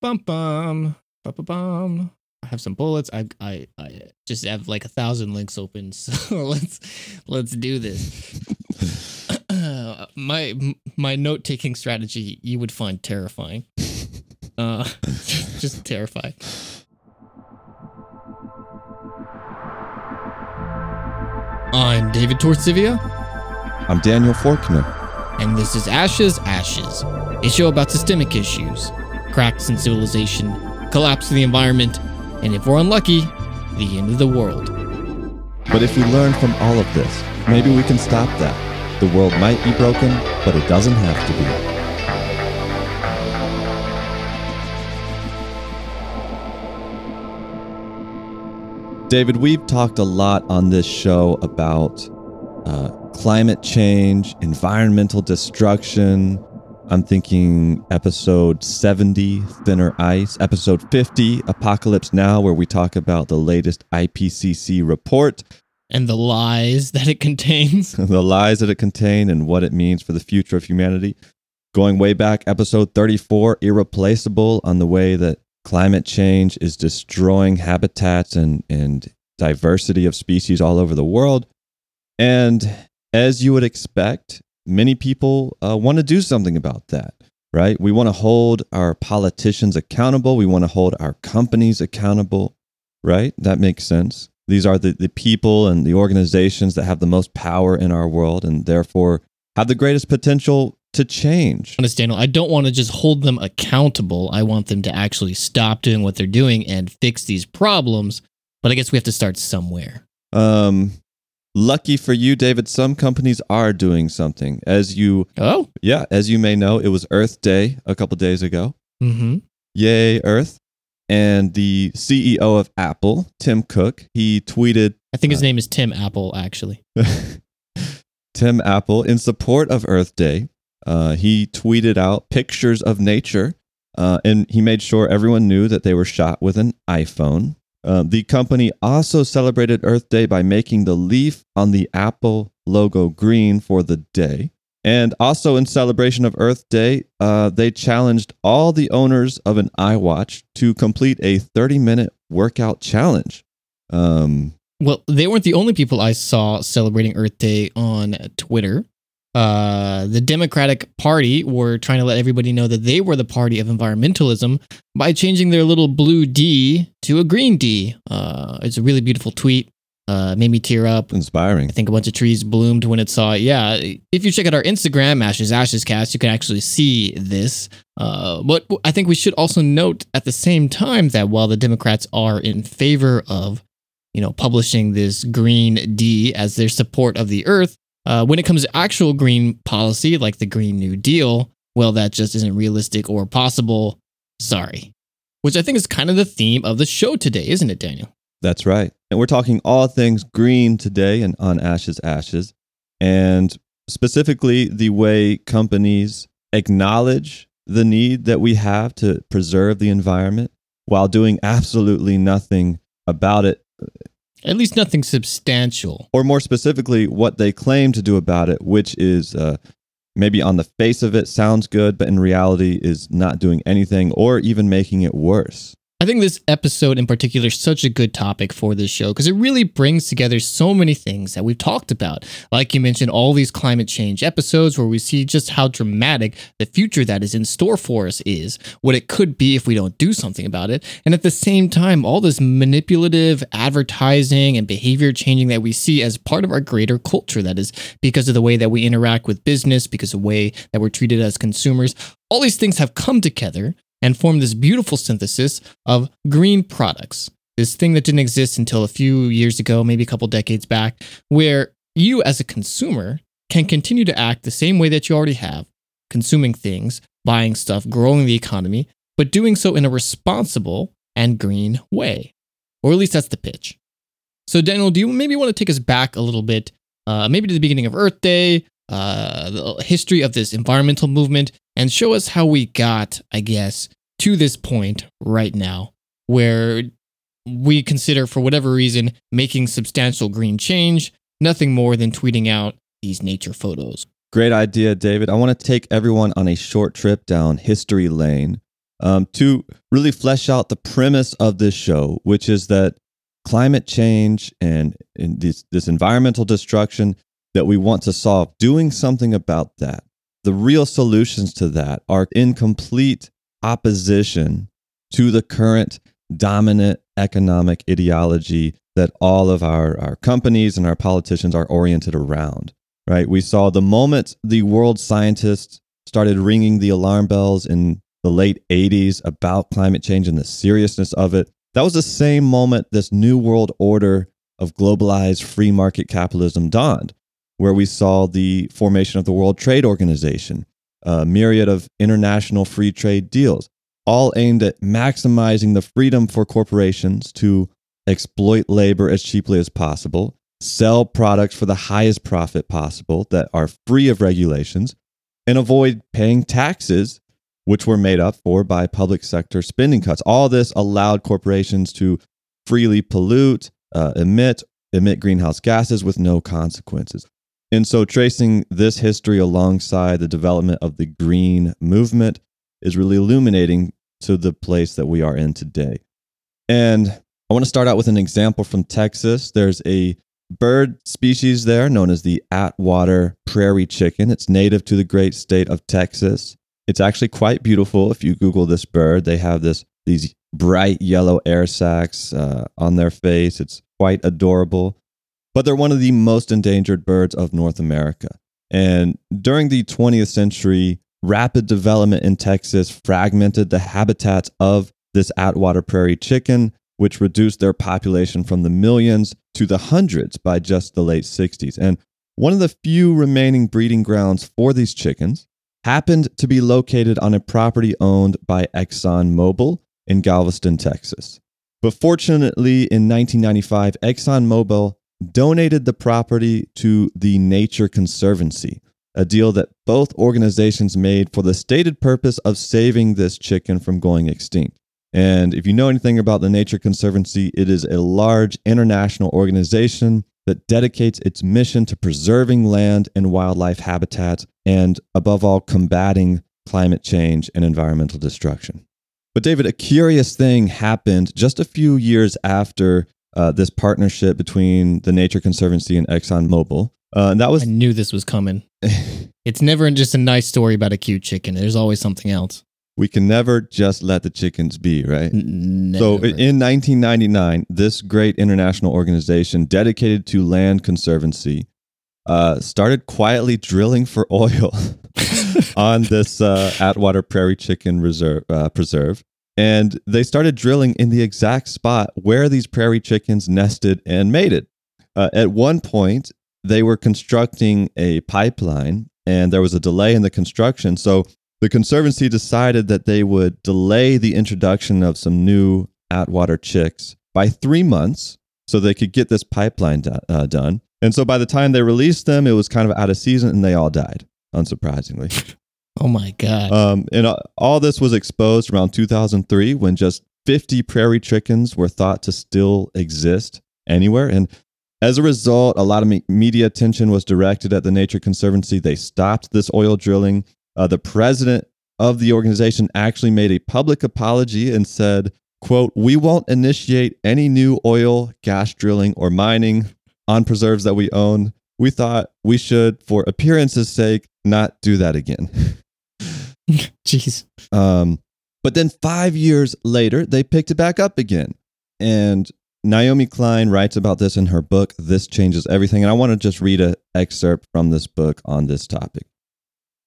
Bum bum. Bum bum bum. I have some bullets. I I I just have like a thousand links open. So let's let's do this. my my note taking strategy you would find terrifying. Uh, just terrified. I'm David Torcivia, I'm Daniel Forkner. and this is Ashes Ashes, a show about systemic issues, cracks in civilization, collapse of the environment, and if we're unlucky, the end of the world. But if we learn from all of this, maybe we can stop that. The world might be broken, but it doesn't have to be. David, we've talked a lot on this show about uh, climate change, environmental destruction. I'm thinking episode 70, Thinner Ice, episode 50, Apocalypse Now, where we talk about the latest IPCC report, And the lies that it contains. the lies that it contains, and what it means for the future of humanity. Going way back, episode 34, Irreplaceable, on the way that climate change is destroying habitats and, and diversity of species all over the world. And as you would expect, many people uh, want to do something about that, right? We want to hold our politicians accountable. We want to hold our companies accountable, right? That makes sense. These are the, the people and the organizations that have the most power in our world and therefore have the greatest potential to change. honest, Daniel, I don't want to just hold them accountable. I want them to actually stop doing what they're doing and fix these problems. But I guess we have to start somewhere. Um, lucky for you, David, some companies are doing something. As you, Oh, yeah, as you may know, it was Earth Day a couple days ago. mm-hmm. Yay, Earth. And the CEO of Apple, Tim Cook, he tweeted I think his Uh, name is Tim Apple, actually. Tim Apple in support of Earth Day. Uh, he tweeted out pictures of nature, uh, and he made sure everyone knew that they were shot with an iPhone. Uh, the company also celebrated Earth Day by making the leaf on the Apple logo green for the day. And also, in celebration of Earth Day, uh, they challenged all the owners of an iWatch to complete a 30 minute workout challenge. Um, Well, they weren't the only people I saw celebrating Earth Day on Twitter. Uh, the Democratic Party were trying to let everybody know that they were the party of environmentalism by changing their little blue D to a green D. Uh, it's a really beautiful tweet. Uh, made me tear up. inspiring. I think a bunch of trees bloomed when it saw it. Yeah, if you check out our Instagram, Ashes Ashes Cast, you can actually see this. Uh, but I think we should also note at the same time that while the Democrats are in favor of, you know, publishing this green D as their support of the Earth, uh, when it comes to actual green policy like the Green New Deal, well, that just isn't realistic or possible. Sorry. Which I think is kind of the theme of the show today, isn't it, Daniel? That's right. And we're talking all things green today and on Ashes Ashes. And specifically, the way companies acknowledge the need that we have to preserve the environment while doing absolutely nothing about it. At least nothing substantial. Or more specifically, what they claim to do about it, which is uh, maybe on the face of it sounds good, but in reality is not doing anything or even making it worse. I think this episode in particular is such a good topic for this show because it really brings together so many things that we've talked about. Like you mentioned, all these climate change episodes where we see just how dramatic the future that is in store for us is, what it could be if we don't do something about it. And at the same time, all this manipulative advertising and behavior changing that we see as part of our greater culture that is because of the way that we interact with business, because of the way that we're treated as consumers. All these things have come together and form this beautiful synthesis of green products. This thing that didn't exist until a few years ago, maybe a couple decades back, where you as a consumer can continue to act the same way that you already have, consuming things, buying stuff, growing the economy, but doing so in a responsible and green way. Or at least that's the pitch. So, Daniel, do you maybe want to take us back a little bit, uh, maybe to the beginning of Earth Day, uh, the history of this environmental movement, and show us how we got, I guess, to this point right now where we consider, for whatever reason, making substantial green change nothing more than tweeting out these nature photos. Great idea, David. I want to take everyone on a short trip down history lane um, to really flesh out the premise of this show, which is that climate change and, and this, this environmental destruction that we want to solve, doing something about that. The real solutions to that are in complete opposition to the current dominant economic ideology that all of our, our companies and our politicians are oriented around, right? We saw the moment the world scientists started ringing the alarm bells in the late 80s about climate change and the seriousness of it. That was the same moment this new world order of globalized free market capitalism dawned, where we saw the formation of the World Trade Organization, a myriad of international free trade deals, all aimed at maximizing the freedom for corporations to exploit labor as cheaply as possible, sell products for the highest profit possible that are free of regulations, and avoid paying taxes, which were made up for by public sector spending cuts. All this allowed corporations to freely pollute, uh, emit, emit greenhouse gases with no consequences. And so, tracing this history alongside the development of the green movement is really illuminating to the place that we are in today. And I want to start out with an example from Texas. There's a bird species there known as the Attwater prairie chicken. It's native to the great state of Texas. It's actually quite beautiful. If you Google this bird, they have this these bright yellow air sacs uh, on their face. It's quite adorable. But they're one of the most endangered birds of North America. And during the 20th century, rapid development in Texas fragmented the habitats of this Attwater prairie chicken, which reduced their population from the millions to the hundreds by just the late 60s. And one of the few remaining breeding grounds for these chickens happened to be located on a property owned by ExxonMobil in Galveston, Texas. But fortunately, in 1995, ExxonMobil donated the property to the Nature Conservancy, a deal that both organizations made for the stated purpose of saving this chicken from going extinct. And if you know anything about the Nature Conservancy, it is a large international organization that dedicates its mission to preserving land and wildlife habitats and, above all, combating climate change and environmental destruction. But, David, a curious thing happened just a few years after uh, this partnership between the Nature Conservancy and ExxonMobil. Uh, and that was I knew this was coming. it's never just a nice story about a cute chicken. There's always something else. We can never just let the chickens be, right? N- So in 1999, this great international organization dedicated to land conservancy uh, started quietly drilling for oil on this uh, Attwater Prairie Chicken Reserve uh, Preserve, and they started drilling in the exact spot where these prairie chickens nested and mated. Uh, at one point, they were constructing a pipeline, and there was a delay in the construction, so the Conservancy decided that they would delay the introduction of some new Attwater chicks by three months so they could get this pipeline do- uh, done. And so by the time they released them, it was kind of out of season and they all died, unsurprisingly. oh my god. Um, and all this was exposed around 2003 when just 50 prairie chickens were thought to still exist anywhere. And as a result, a lot of me- media attention was directed at the Nature Conservancy. They stopped this oil drilling. Uh, the president of the organization actually made a public apology and said, quote, we won't initiate any new oil, gas drilling, or mining on preserves that we own. We thought we should, for appearance's sake, not do that again. Jeez. Um, but then five years later, they picked it back up again. And Naomi Klein writes about this in her book, This Changes Everything. And I want to just read an excerpt from this book on this topic.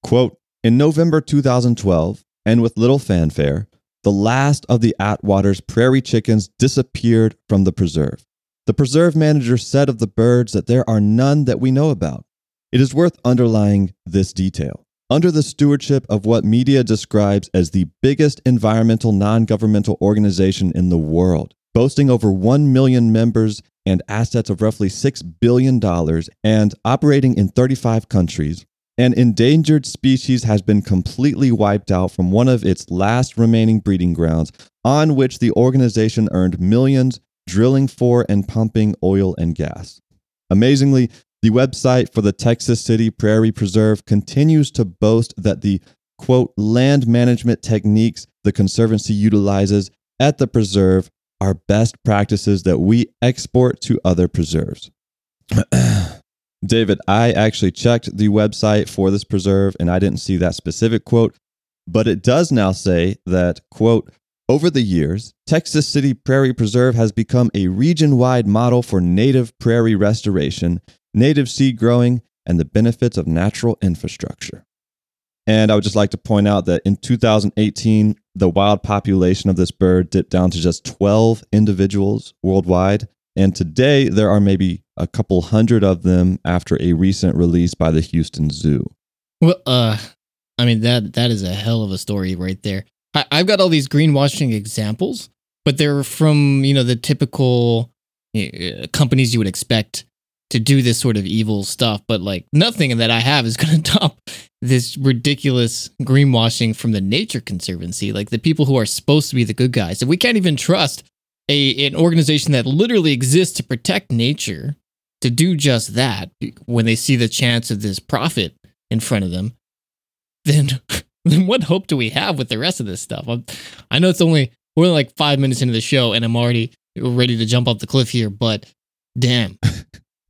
Quote In November 2012, and with little fanfare, the last of the Attwater's prairie chickens disappeared from the preserve. The preserve manager said of the birds that there are none that we know about. It is worth underlying this detail. Under the stewardship of what media describes as the biggest environmental non governmental organization in the world, boasting over 1 million members and assets of roughly $6 billion, and operating in 35 countries, an endangered species has been completely wiped out from one of its last remaining breeding grounds, on which the organization earned millions drilling for and pumping oil and gas. Amazingly, the website for the Texas City Prairie Preserve continues to boast that the quote, land management techniques the Conservancy utilizes at the preserve are best practices that we export to other preserves. David, I actually checked the website for this preserve and I didn't see that specific quote, but it does now say that, quote, over the years, Texas City Prairie Preserve has become a region wide model for native prairie restoration, native seed growing, and the benefits of natural infrastructure. And I would just like to point out that in 2018, the wild population of this bird dipped down to just 12 individuals worldwide. And today, there are maybe a couple hundred of them after a recent release by the Houston Zoo. Well, uh, I mean that that is a hell of a story right there. I, I've got all these greenwashing examples, but they're from you know the typical uh, companies you would expect to do this sort of evil stuff. But like nothing that I have is going to top this ridiculous greenwashing from the Nature Conservancy. Like the people who are supposed to be the good guys, if we can't even trust a an organization that literally exists to protect nature to do just that when they see the chance of this profit in front of them, then then what hope do we have with the rest of this stuff? I'm, i know it's only we're like five minutes into the show and I'm already ready to jump off the cliff here, but damn.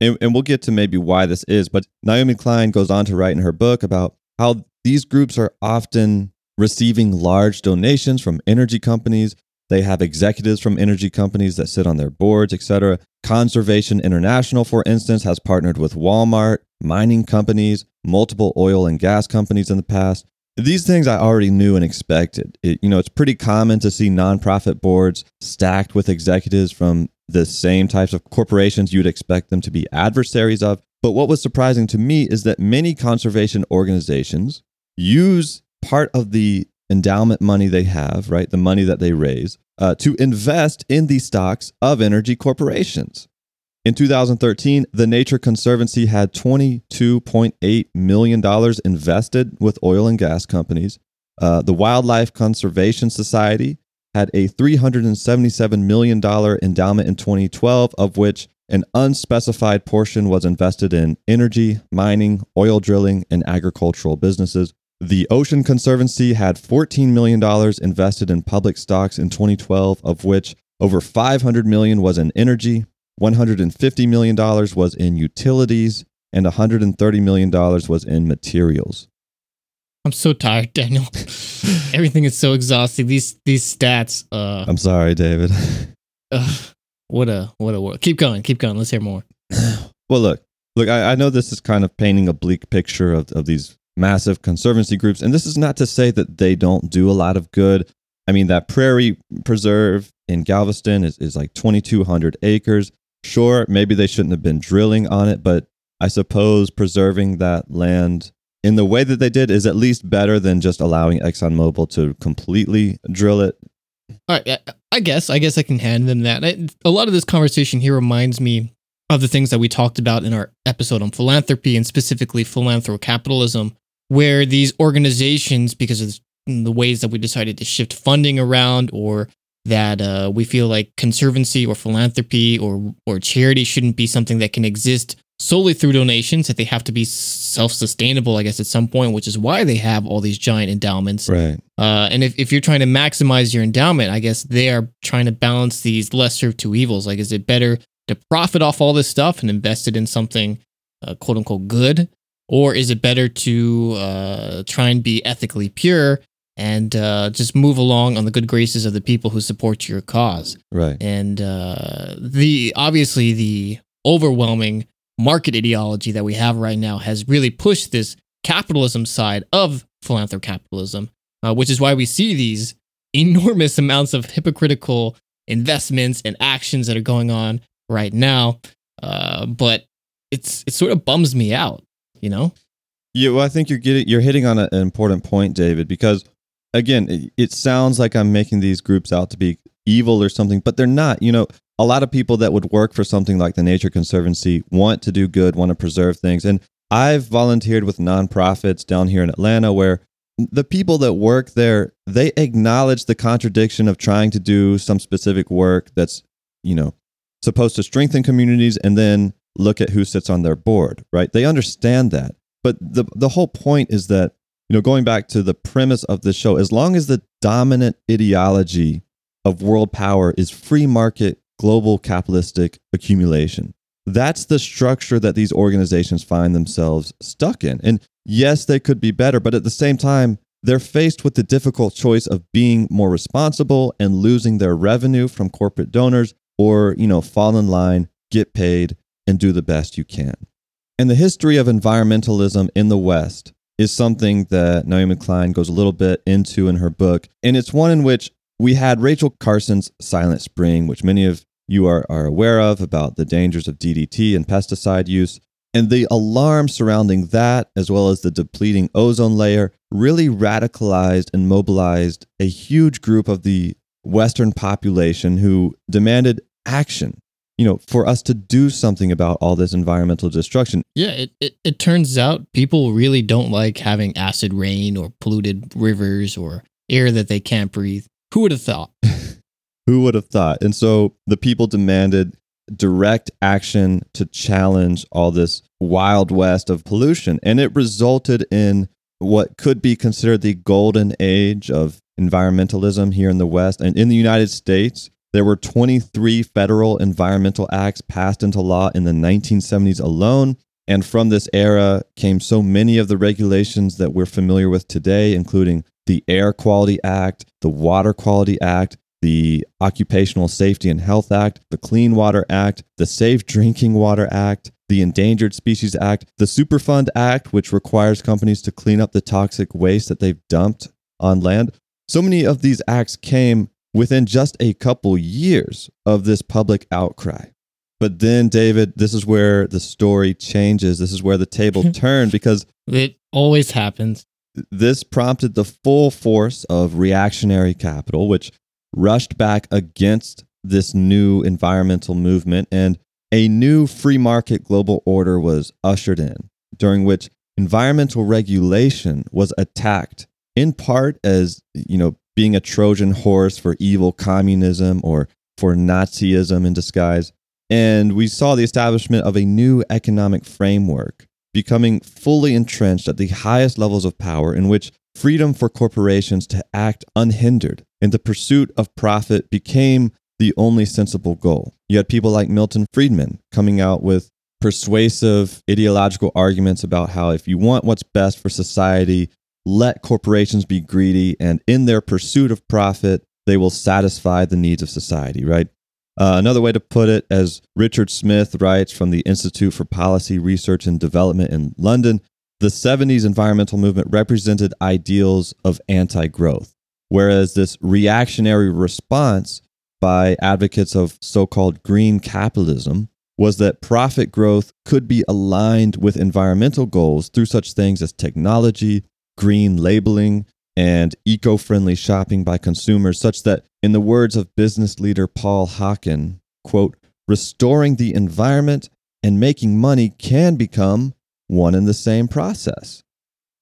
and, and we'll get to maybe why this is, but Naomi Klein goes on to write in her book about how these groups are often receiving large donations from energy companies they have executives from energy companies that sit on their boards, etc. Conservation International, for instance, has partnered with Walmart, mining companies, multiple oil and gas companies in the past. These things I already knew and expected. It, you know, it's pretty common to see nonprofit boards stacked with executives from the same types of corporations you'd expect them to be adversaries of. But what was surprising to me is that many conservation organizations use part of the endowment money they have, right? The money that they raise uh, to invest in the stocks of energy corporations. In 2013, the Nature Conservancy had $22.8 million invested with oil and gas companies. Uh, the Wildlife Conservation Society had a $377 million endowment in 2012, of which an unspecified portion was invested in energy, mining, oil drilling, and agricultural businesses. The Ocean Conservancy had $14 million invested in public stocks in 2012, of which over 500 million was in energy, $150 million was in utilities, and $130 million was in materials. I'm so tired, Daniel. Everything is so exhausting. These these stats. Uh, I'm sorry, David. uh, what a what a keep going, keep going. Let's hear more. well, look, look. I, I know this is kind of painting a bleak picture of, of these massive conservancy groups. And this is not to say that they don't do a lot of good. I mean, that prairie preserve in Galveston is, is like 2,200 acres. Sure, maybe they shouldn't have been drilling on it, but I suppose preserving that land in the way that they did is at least better than just allowing ExxonMobil to completely drill it. All right, I guess I guess I can hand them that. A lot of this conversation here reminds me of the things that we talked about in our episode on philanthropy and specifically philanthrocapitalism, where these organizations, because of the ways that we decided to shift funding around or that uh, we feel like conservancy or philanthropy or or charity shouldn't be something that can exist solely through donations that they have to be self-sustainable i guess at some point which is why they have all these giant endowments right uh, and if, if you're trying to maximize your endowment i guess they are trying to balance these lesser of two evils like is it better to profit off all this stuff and invest it in something uh, quote unquote good or is it better to uh, try and be ethically pure and uh, just move along on the good graces of the people who support your cause? Right. And uh, the obviously the overwhelming market ideology that we have right now has really pushed this capitalism side of philanthrocapitalism, uh, which is why we see these enormous amounts of hypocritical investments and actions that are going on right now. Uh, but it's it sort of bums me out you know? Yeah, well, I think you're getting you're hitting on a, an important point, David, because again, it, it sounds like I'm making these groups out to be evil or something, but they're not. You know, a lot of people that would work for something like the Nature Conservancy want to do good, want to preserve things. And I've volunteered with nonprofits down here in Atlanta where the people that work there, they acknowledge the contradiction of trying to do some specific work that's, you know, supposed to strengthen communities and then look at who sits on their board, right? They understand that. But the, the whole point is that you know, going back to the premise of the show, as long as the dominant ideology of world power is free market global capitalistic accumulation, that's the structure that these organizations find themselves stuck in. And yes, they could be better, but at the same time, they're faced with the difficult choice of being more responsible and losing their revenue from corporate donors or, you know, fall in line, get paid, and do the best you can. And the history of environmentalism in the West is something that Naomi Klein goes a little bit into in her book. And it's one in which we had Rachel Carson's Silent Spring, which many of you are, are aware of about the dangers of DDT and pesticide use. And the alarm surrounding that, as well as the depleting ozone layer, really radicalized and mobilized a huge group of the Western population who demanded action. You know, for us to do something about all this environmental destruction. Yeah, it, it, it turns out people really don't like having acid rain or polluted rivers or air that they can't breathe. Who would have thought? Who would have thought? And so the people demanded direct action to challenge all this wild west of pollution. And it resulted in what could be considered the golden age of environmentalism here in the West. And in the United States, there were 23 federal environmental acts passed into law in the 1970s alone. And from this era came so many of the regulations that we're familiar with today, including the Air Quality Act, the Water Quality Act, the Occupational Safety and Health Act, the Clean Water Act, the Safe Drinking Water Act, the Endangered Species Act, the Superfund Act, which requires companies to clean up the toxic waste that they've dumped on land. So many of these acts came within just a couple years of this public outcry. But then, David, this is where the story changes. This is where the table turned because it always happens. This prompted the full force of reactionary capital, which rushed back against this new environmental movement, and a new free market global order was ushered in, during which environmental regulation was attacked in part as, you know, being a Trojan horse for evil communism or for Nazism in disguise. And we saw the establishment of a new economic framework becoming fully entrenched at the highest levels of power, in which freedom for corporations to act unhindered in the pursuit of profit became the only sensible goal. You had people like Milton Friedman coming out with persuasive ideological arguments about how if you want what's best for society, let corporations be greedy, and in their pursuit of profit, they will satisfy the needs of society, right? Uh, another way to put it, as Richard Smith writes from the Institute for Policy Research and Development in London, the 70s environmental movement represented ideals of anti growth, whereas this reactionary response by advocates of so called green capitalism was that profit growth could be aligned with environmental goals through such things as technology, green labeling, and eco friendly shopping by consumers, such that, in the words of business leader Paul Hawken, quote, restoring the environment and making money can become one and the same process.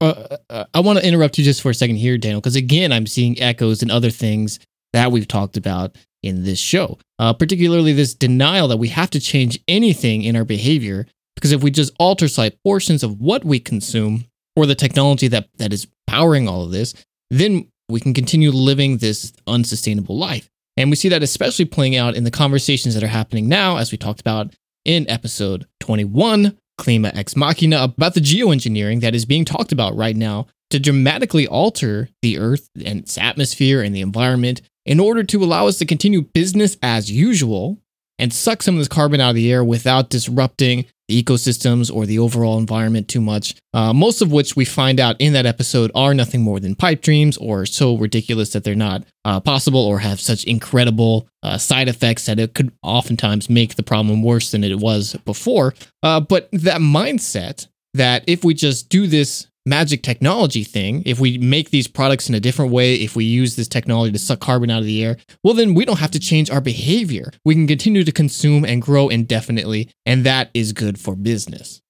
Uh, uh, I want to interrupt you just for a second here, Daniel, because again, I'm seeing echoes and other things that we've talked about in this show, uh, particularly this denial that we have to change anything in our behavior. Because if we just alter slight portions of what we consume, or the technology that, that is powering all of this, then we can continue living this unsustainable life. And we see that especially playing out in the conversations that are happening now, as we talked about in episode 21, Klima Ex Machina, about the geoengineering that is being talked about right now to dramatically alter the Earth and its atmosphere and the environment in order to allow us to continue business as usual and suck some of this carbon out of the air without disrupting the ecosystems or the overall environment too much. Uh, most of which we find out in that episode are nothing more than pipe dreams or so ridiculous that they're not uh, possible or have such incredible uh, side effects that it could oftentimes make the problem worse than it was before. Uh, but that mindset that if we just do this magic technology thing, if we make these products in a different way, if we use this technology to suck carbon out of the air, well, then we don't have to change our behavior. We can continue to consume and grow indefinitely, and that is good for business.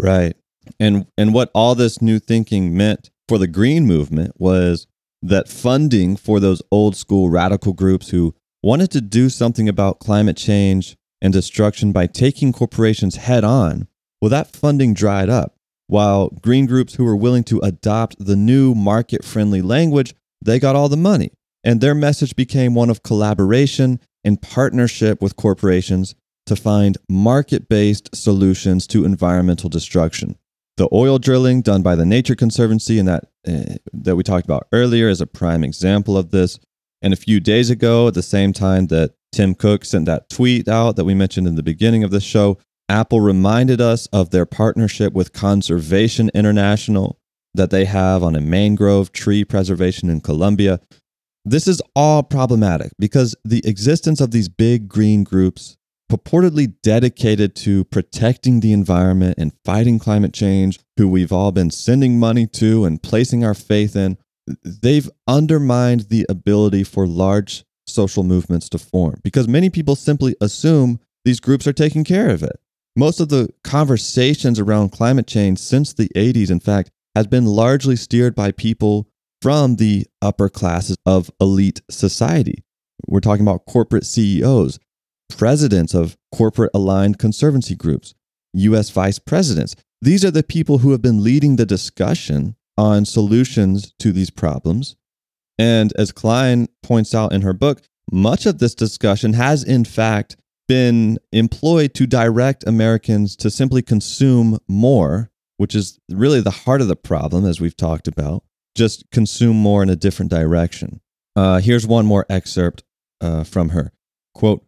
Right. And and what all this new thinking meant for the green movement was that funding for those old school radical groups who wanted to do something about climate change and destruction by taking corporations head on, well, that funding dried up while green groups who were willing to adopt the new market friendly language, they got all the money. And their message became one of collaboration and partnership with corporations to find market based solutions to environmental destruction. The oil drilling done by the Nature Conservancy and that, uh, that we talked about earlier is a prime example of this. And a few days ago, at the same time that Tim Cook sent that tweet out that we mentioned in the beginning of this show, Apple reminded us of their partnership with Conservation International that they have on a mangrove tree preservation in Colombia. This is all problematic because the existence of these big green groups purportedly dedicated to protecting the environment and fighting climate change, who we've all been sending money to and placing our faith in, they've undermined the ability for large social movements to form because many people simply assume these groups are taking care of it. Most of the conversations around climate change since the 80s, in fact, has been largely steered by people from the upper classes of elite society. We're talking about corporate CEOs, presidents of corporate aligned conservancy groups, US vice presidents. These are the people who have been leading the discussion on solutions to these problems. And as Klein points out in her book, much of this discussion has, in fact, been employed to direct Americans to simply consume more, which is really the heart of the problem, as we've talked about, just consume more in a different direction. Uh, here's one more excerpt uh, from her. Quote,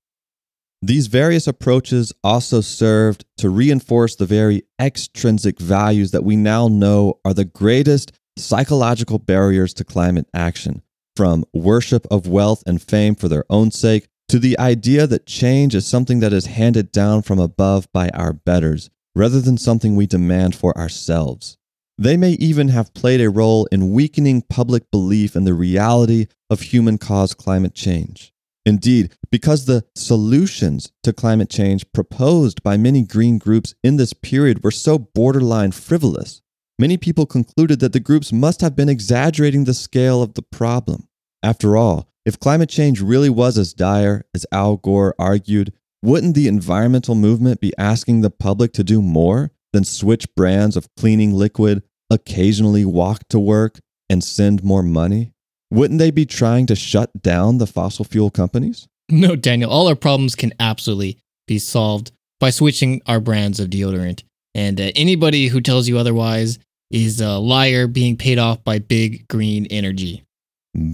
these various approaches also served to reinforce the very extrinsic values that we now know are the greatest psychological barriers to climate action, from worship of wealth and fame for their own sake to the idea that change is something that is handed down from above by our betters, rather than something we demand for ourselves. They may even have played a role in weakening public belief in the reality of human caused climate change. Indeed, because the solutions to climate change proposed by many green groups in this period were so borderline frivolous, many people concluded that the groups must have been exaggerating the scale of the problem. After all, if climate change really was as dire as Al Gore argued, wouldn't the environmental movement be asking the public to do more than switch brands of cleaning liquid, occasionally walk to work, and send more money? Wouldn't they be trying to shut down the fossil fuel companies? No, Daniel, all our problems can absolutely be solved by switching our brands of deodorant. And uh, anybody who tells you otherwise is a liar being paid off by big green energy.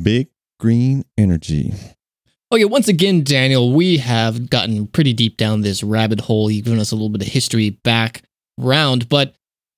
Big green energy. Okay, once again, Daniel, we have gotten pretty deep down this rabbit hole. You've given us a little bit of history background, but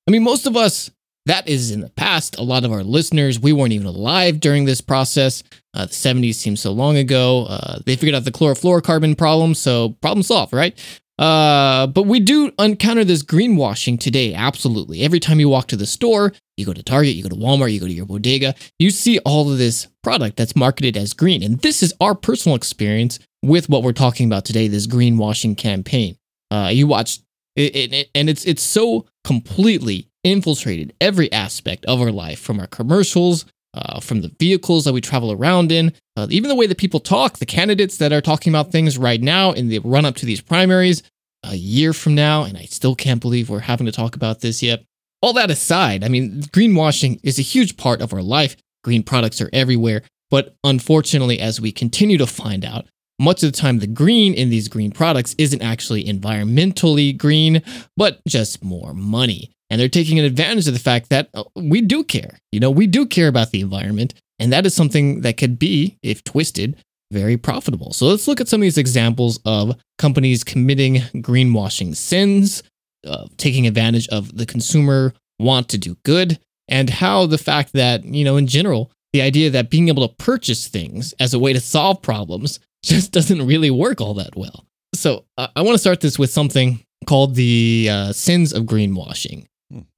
I mean, most of us that is in the past. A lot of our listeners, we weren't even alive during this process. Uh, the 70s seems so long ago. Uh, they figured out the chlorofluorocarbon problem, so problem solved, right? Uh, but we do encounter this greenwashing today, absolutely. Every time you walk to the store, you go to Target, you go to Walmart, you go to your bodega, you see all of this product that's marketed as green. And this is our personal experience with what we're talking about today, this greenwashing campaign. Uh, you watch it, it, it, and it's it's so completely infiltrated every aspect of our life from our commercials, uh, from the vehicles that we travel around in, uh, even the way that people talk, the candidates that are talking about things right now in the run up to these primaries, a year from now, and I still can't believe we're having to talk about this yet. All that aside, I mean, greenwashing is a huge part of our life. Green products are everywhere. But unfortunately, as we continue to find out, much of the time the green in these green products isn't actually environmentally green, but just more money and they're taking advantage of the fact that uh, we do care. You know, we do care about the environment, and that is something that could be, if twisted, very profitable. So let's look at some of these examples of companies committing greenwashing sins, uh, taking advantage of the consumer want to do good, and how the fact that, you know, in general, the idea that being able to purchase things as a way to solve problems just doesn't really work all that well. So uh, I want to start this with something called the uh, sins of greenwashing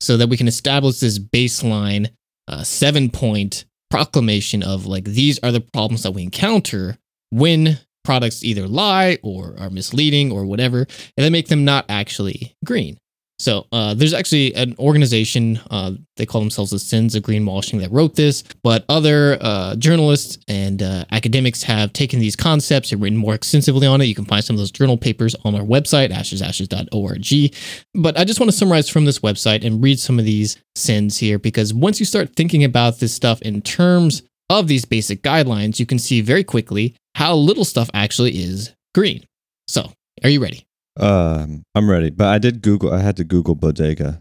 so that we can establish this baseline uh, seven point proclamation of like these are the problems that we encounter when products either lie or are misleading or whatever, and they make them not actually green. So uh, there's actually an organization, uh, they call themselves the Sins of Greenwashing, that wrote this, but other uh, journalists and uh, academics have taken these concepts and written more extensively on it. You can find some of those journal papers on our website, ashesashes.org. But I just want to summarize from this website and read some of these sins here, because once you start thinking about this stuff in terms of these basic guidelines, you can see very quickly how little stuff actually is green. So, are you ready? Um, I'm ready, but I did Google. I had to Google bodega.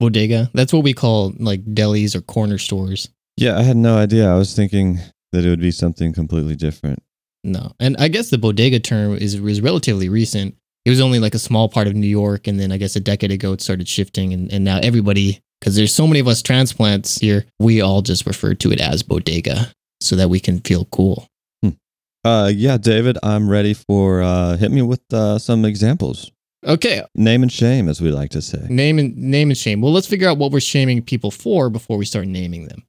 Bodega. That's what we call like delis or corner stores. Yeah, I had no idea. I was thinking that it would be something completely different. No, and I guess the bodega term is is relatively recent. It was only like a small part of New York, and then I guess a decade ago it started shifting, and, and now everybody, because there's so many of us transplants here, we all just refer to it as bodega so that we can feel cool. Uh, yeah, David, I'm ready for uh, hit me with uh, some examples. Okay, Name and shame, as we like to say. name and name and shame. Well, let's figure out what we're shaming people for before we start naming them.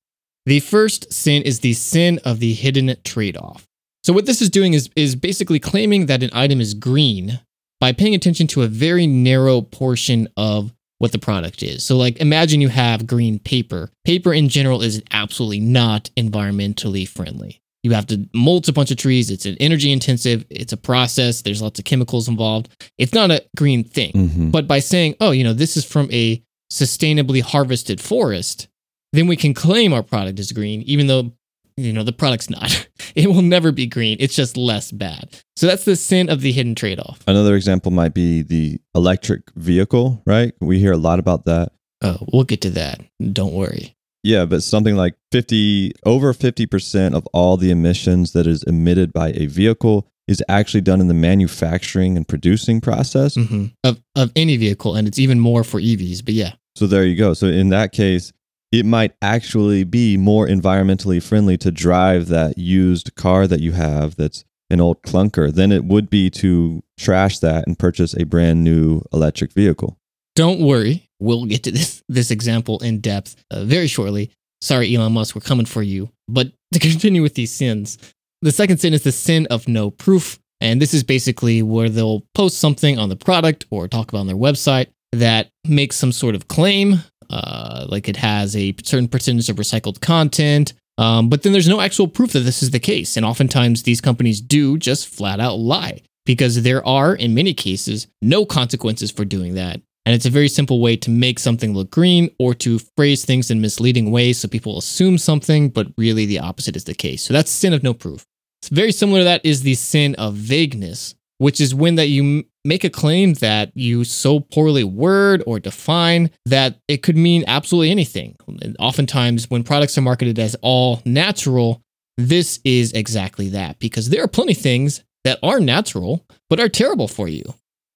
The first sin is the sin of the hidden trade-off. So what this is doing is is basically claiming that an item is green by paying attention to a very narrow portion of what the product is. So like imagine you have green paper. Paper in general is absolutely not environmentally friendly. You have to mulch a bunch of trees. It's an energy intensive. It's a process. There's lots of chemicals involved. It's not a green thing. Mhm. But by saying, oh, you know, this is from a sustainably harvested forest, then we can claim our product is green, even though, you know, the product's not. It will never be green. It's just less bad. So that's the sin of the hidden trade off. Another example might be the electric vehicle, right? We hear a lot about that. Oh, we'll get to that. Don't worry. Yeah, but something like 50 over 50% of all the emissions that is emitted by a vehicle is actually done in the manufacturing and producing process. hmm Of, of any vehicle. And it's even more for EVs. But yeah. So there you go. So in that case, it might actually be more environmentally friendly to drive that used car that you have that's an old clunker than it would be to trash that and purchase a brand new electric vehicle. Don't worry. We'll get to this this example in depth uh, very shortly. Sorry, Elon Musk, we're coming for you. But to continue with these sins, the second sin is the sin of no proof. And this is basically where they'll post something on the product or talk about on their website that makes some sort of claim, uh, like it has a certain percentage of recycled content. Um, but then there's no actual proof that this is the case. And oftentimes these companies do just flat out lie because there are, in many cases, no consequences for doing that. And it's a very simple way to make something look green or to phrase things in misleading ways so people assume something, but really the opposite is the case. So that's sin of no proof. It's very similar to that is the sin of vagueness, which is when that you make a claim that you so poorly word or define that it could mean absolutely anything. And oftentimes when products are marketed as all natural, this is exactly that because there are plenty of things that are natural but are terrible for you.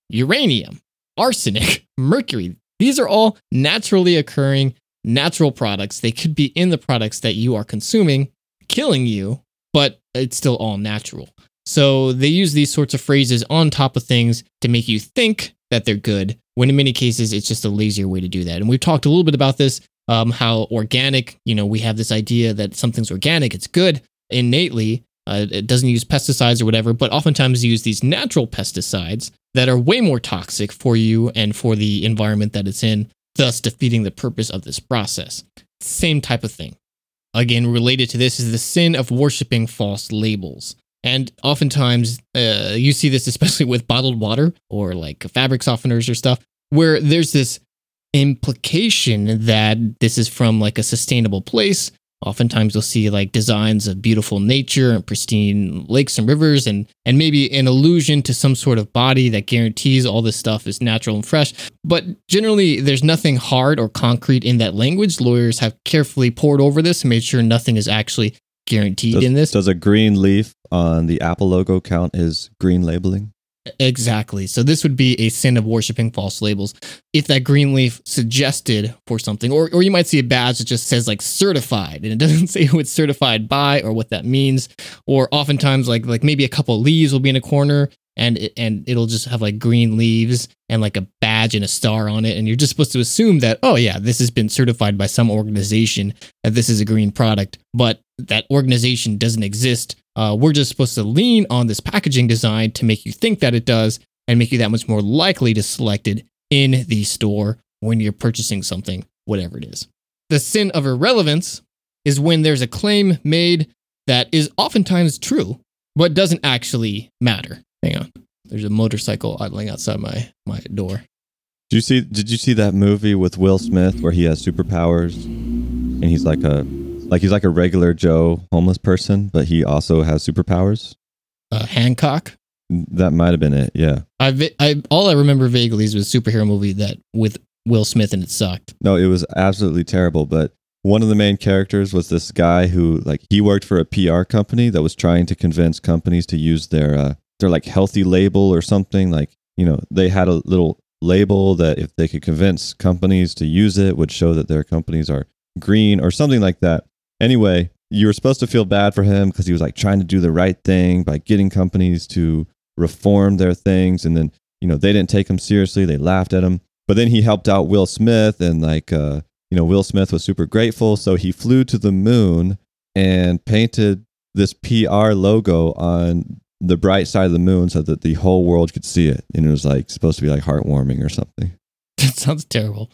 Uranium, arsenic, mercury. These are all naturally occurring natural products. They could be in the products that you are consuming, killing you, but it's still all natural. So they use these sorts of phrases on top of things to make you think that they're good, when in many cases it's just a lazier way to do that. And we've talked a little bit about this, um, how organic, you know, we have this idea that something's organic, it's good innately. Uh, it doesn't use pesticides or whatever, but oftentimes use these natural pesticides that are way more toxic for you and for the environment that it's in, thus defeating the purpose of this process. Same type of thing. Again, related to this is the sin of worshiping false labels. And oftentimes, uh, you see this especially with bottled water or like fabric softeners or stuff, where there's this implication that this is from like a sustainable place. Oftentimes, you'll see like designs of beautiful nature and pristine lakes and rivers, and and maybe an allusion to some sort of body that guarantees all this stuff is natural and fresh. But generally, there's nothing hard or concrete in that language. Lawyers have carefully pored over this and made sure nothing is actually guaranteed Does, in this. does a green leaf on the Apple logo count as green labeling? Exactly. So this would be a sin of worshiping false labels. If that green leaf suggested for something, or or you might see a badge that just says like certified, and it doesn't say who it's certified by or what that means. Or oftentimes like like maybe a couple leaves will be in a corner and it, and it'll just have like green leaves and like a badge and a star on it, and you're just supposed to assume that oh yeah, this has been certified by some organization that this is a green product, but that organization doesn't exist. Uh, we're just supposed to lean on this packaging design to make you think that it does and make you that much more likely to select it in the store when you're purchasing something, whatever it is. The sin of irrelevance is when there's a claim made that is oftentimes true, but doesn't actually matter. Hang on. There's a motorcycle idling outside my, my door. Did you see? Did you see that movie with Will Smith where he has superpowers, and he's like a like he's like a regular Joe homeless person, but he also has superpowers. Uh, Hancock. That might have been it. Yeah. I, I all I remember vaguely is a superhero movie that with Will Smith and it sucked. No, it was absolutely terrible. But one of the main characters was this guy who like he worked for a PR company that was trying to convince companies to use their uh, their like healthy label or something. Like you know they had a little label that if they could convince companies to use it would show that their companies are green or something like that. Anyway, you were supposed to feel bad for him because he was like trying to do the right thing by getting companies to reform their things and then you know they didn't take him seriously they laughed at him. But then he helped out will smith and like uh you know will smith was super grateful so he flew to the moon and painted this pr logo on the bright side of the moon so that the whole world could see it and it was like supposed to be like heartwarming or something. That sounds terrible.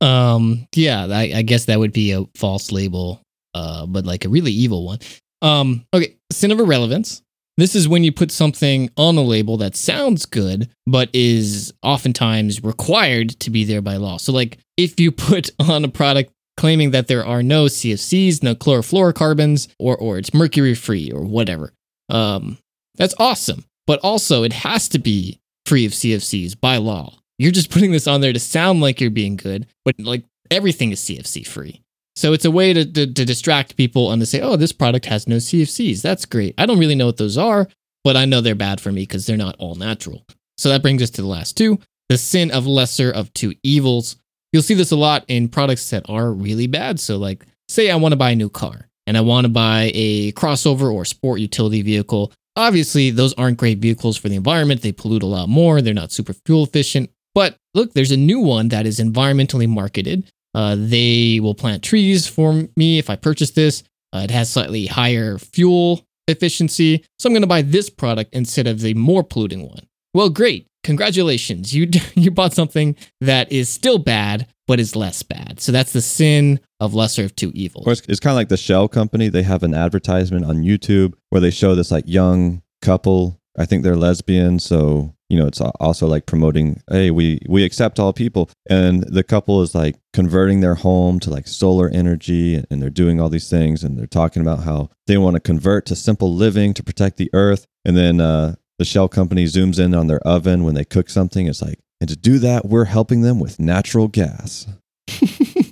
um, yeah, I, I guess that would be a false label, uh, but like a really evil one. Um, okay, sin of irrelevance. This is when you put something on a label that sounds good, but is oftentimes required to be there by law. So, like, if you put on a product claiming that there are no CFCs, no chlorofluorocarbons, or or it's mercury free or whatever, um, that's awesome. But also, it has to be free of CFCs by law. You're just putting this on there to sound like you're being good, but like everything is CFC free. So it's a way to, to, to distract people and to say, oh, this product has no CFCs. That's great. I don't really know what those are, but I know they're bad for me because they're not all natural. So that brings us to the last two the sin of lesser of two evils. You'll see this a lot in products that are really bad. So, like, say I want to buy a new car and I want to buy a crossover or sport utility vehicle. Obviously, those aren't great vehicles for the environment. They pollute a lot more. They're not super fuel efficient. But look, there's a new one that is environmentally marketed. Uh, they will plant trees for me if I purchase this. Uh, it has slightly higher fuel efficiency. So I'm going to buy this product instead of the more polluting one. Well, great. Congratulations. You, you bought something that is still bad, but is less bad. So that's the sin of lesser of two evils. Of course, it's kind of like the Shell company. They have an advertisement on YouTube where they show this like young couple. I think they're lesbian, so you know it's also like promoting, hey, we we accept all people. And the couple is like converting their home to like solar energy, and they're doing all these things, and they're talking about how they want to convert to simple living to protect the earth. And then uh, the Shell company zooms in on their oven when they cook something. It's like, and to do that, we're helping them with natural gas.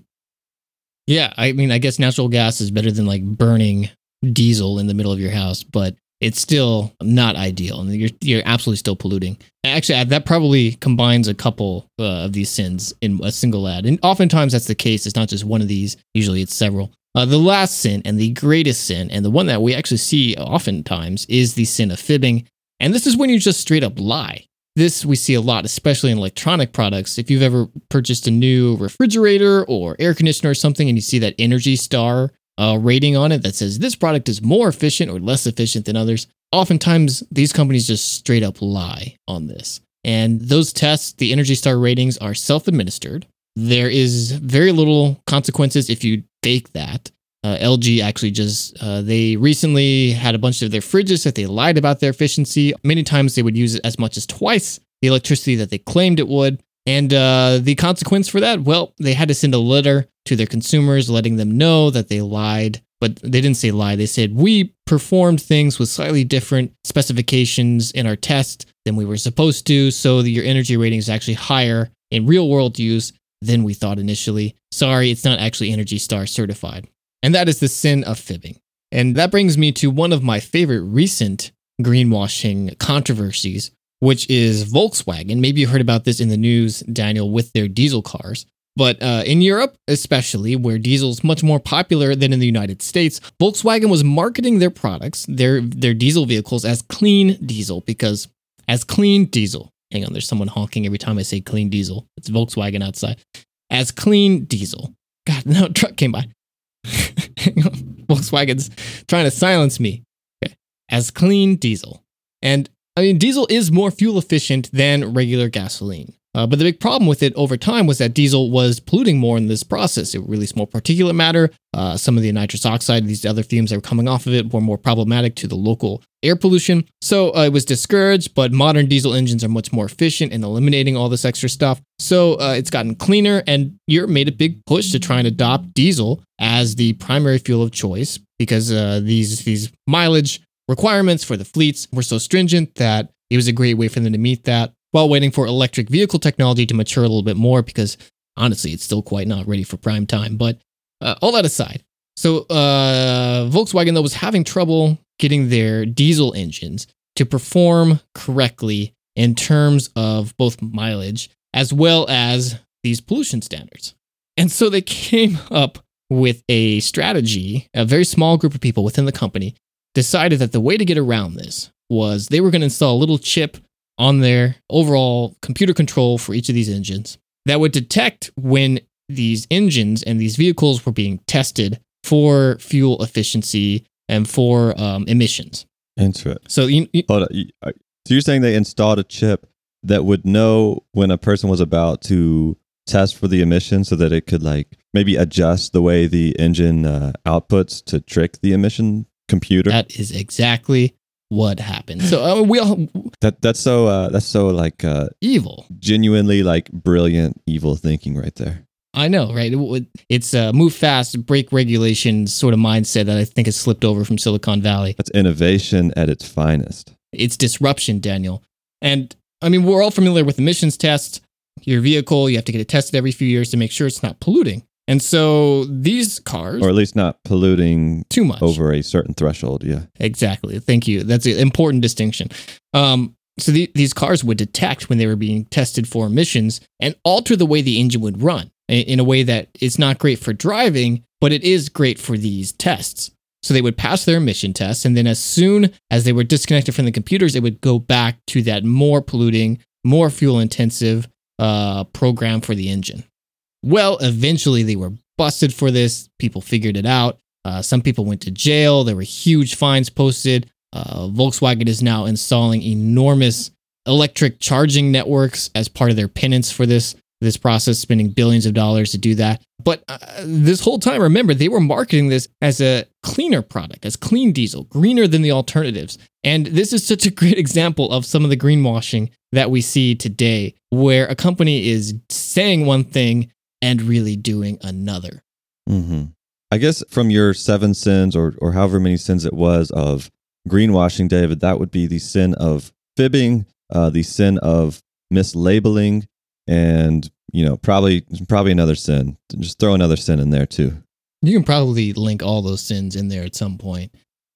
Yeah, I mean, I guess natural gas is better than like burning diesel in the middle of your house, but it's still not ideal, and you're you're absolutely still polluting. Actually, that probably combines a couple uh, of these sins in a single ad, and oftentimes that's the case. It's not just one of these; usually it's several. Uh, the last sin and the greatest sin, and the one that we actually see oftentimes, is the sin of fibbing, and this is when you just straight up lie. This we see a lot, especially in electronic products. If you've ever purchased a new refrigerator or air conditioner or something, and you see that Energy Star uh, rating on it that says this product is more efficient or less efficient than others, oftentimes these companies just straight up lie on this. And those tests, the Energy Star ratings, are self administered. There is very little consequences if you fake that. Uh, LG actually just, uh, they recently had a bunch of their fridges that they lied about their efficiency. Many times they would use as much as twice the electricity that they claimed it would. And uh, the consequence for that, well, they had to send a letter to their consumers letting them know that they lied. But they didn't say lie. They said, we performed things with slightly different specifications in our test than we were supposed to. So your energy rating is actually higher in real world use than we thought initially. Sorry, it's not actually Energy Star certified. And that is the sin of fibbing. And that brings me to one of my favorite recent greenwashing controversies, which is Volkswagen. Maybe you heard about this in the news, Daniel, with their diesel cars. But uh, in Europe, especially, where diesel is much more popular than in the United States, Volkswagen was marketing their products, their their diesel vehicles, as clean diesel because as clean diesel. Hang on, there's someone honking every time I say clean diesel. It's Volkswagen outside. As clean diesel. God, no truck came by. Volkswagen's trying to silence me. Okay. As clean diesel. And I mean, diesel is more fuel efficient than regular gasoline. Uh, but the big problem with it over time was that diesel was polluting more in this process. It released more particulate matter. Uh, some of the nitrous oxide, these other fumes that were coming off of it, were more problematic to the local air pollution. So uh, it was discouraged, but modern diesel engines are much more efficient in eliminating all this extra stuff. So uh, it's gotten cleaner, and Europe made a big push to try and adopt diesel as the primary fuel of choice because uh, these these mileage requirements for the fleets were so stringent that it was a great way for them to meet that while waiting for electric vehicle technology to mature a little bit more because honestly, it's still quite not ready for prime time. But uh, all that aside, so uh, Volkswagen though was having trouble getting their diesel engines to perform correctly in terms of both mileage as well as these pollution standards. And so they came up with a strategy. A very small group of people within the company decided that the way to get around this was they were going to install a little chip on their overall computer control for each of these engines that would detect when these engines and these vehicles were being tested for fuel efficiency and for um, emissions. Interesting. So, you, you, Hold on. Uh, So you're saying they installed a chip that would know when a person was about to test for the emission so that it could like maybe adjust the way the engine uh, outputs to trick the emission computer? that is exactly what happened. So, uh, we all that that's so uh, that's so like uh, evil. genuinely like brilliant evil thinking right there. I know, right? It's a move fast, break regulations sort of mindset that I think has slipped over from Silicon Valley. That's innovation at its finest. It's disruption, Daniel. And I mean, we're all familiar with emissions tests. Your vehicle, you have to get it tested every few years to make sure it's not polluting. And so these cars, Or at least not polluting too much. over a certain threshold. Yeah. Exactly. Thank you. That's an important distinction. Um, so the, these cars would detect when they were being tested for emissions and alter the way the engine would run in a way that is not great for driving, but it is great for these tests. So they would pass their emission tests, and then as soon as they were disconnected from the computers, it would go back to that more polluting, more fuel intensive uh, program for the engine. Well, eventually they were busted for this. People figured it out. Uh, some people went to jail. There were huge fines posted. Uh, Volkswagen is now installing enormous electric charging networks as part of their penance for this this process, spending billions of dollars to do that. But uh, this whole time, remember, they were marketing this as a cleaner product, as clean diesel, greener than the alternatives. And this is such a great example of some of the greenwashing that we see today, where a company is saying one thing and really doing another. hmm I guess from your seven sins or, or however many sins it was of greenwashing, David, that would be the sin of fibbing, uh, the sin of mislabeling, and you know probably probably another sin. Just throw another sin in there too. You can probably link all those sins in there at some point.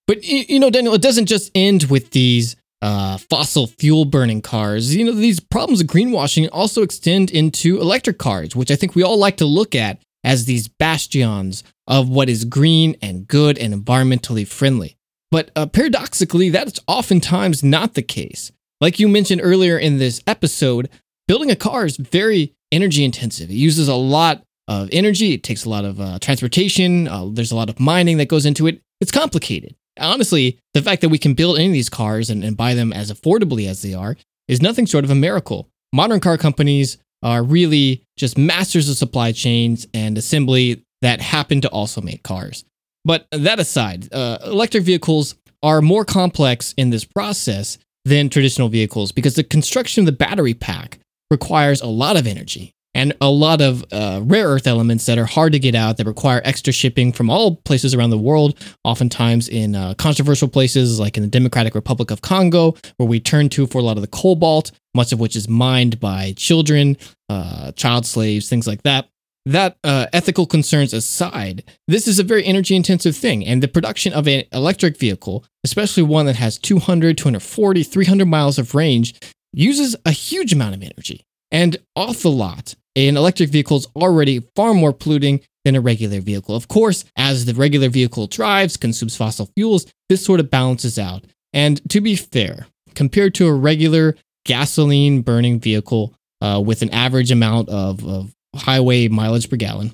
But you know, Daniel, it doesn't just end with these uh, fossil fuel burning cars. You know, these problems of greenwashing also extend into electric cars, which I think we all like to look at as these bastions of what is green and good and environmentally friendly. But uh, paradoxically, that's oftentimes not the case. Like you mentioned earlier in this episode, building a car is very energy intensive. It uses a lot of energy. It takes a lot of uh, transportation. Uh, there's a lot of mining that goes into it. It's complicated. Honestly, the fact that we can build any of these cars and, and buy them as affordably as they are is nothing short of a miracle. Modern car companies are really just masters of supply chains and assembly that happen to also make cars. But that aside, uh, electric vehicles are more complex in this process than traditional vehicles because the construction of the battery pack requires a lot of energy and a lot of uh, rare earth elements that are hard to get out that require extra shipping from all places around the world, oftentimes in uh, controversial places like in the Democratic Republic of Congo, where we turn to for a lot of the cobalt, much of which is mined by children, uh, child slaves, things like that. That uh, ethical concerns aside, this is a very energy intensive thing. And the production of an electric vehicle, especially one that has 200, 240, 300 miles of range, uses a huge amount of energy. And off the lot, an electric vehicle is already far more polluting than a regular vehicle. Of course, as the regular vehicle drives, consumes fossil fuels, this sort of balances out. And to be fair, compared to a regular gasoline burning vehicle uh, with an average amount of, of highway mileage per gallon,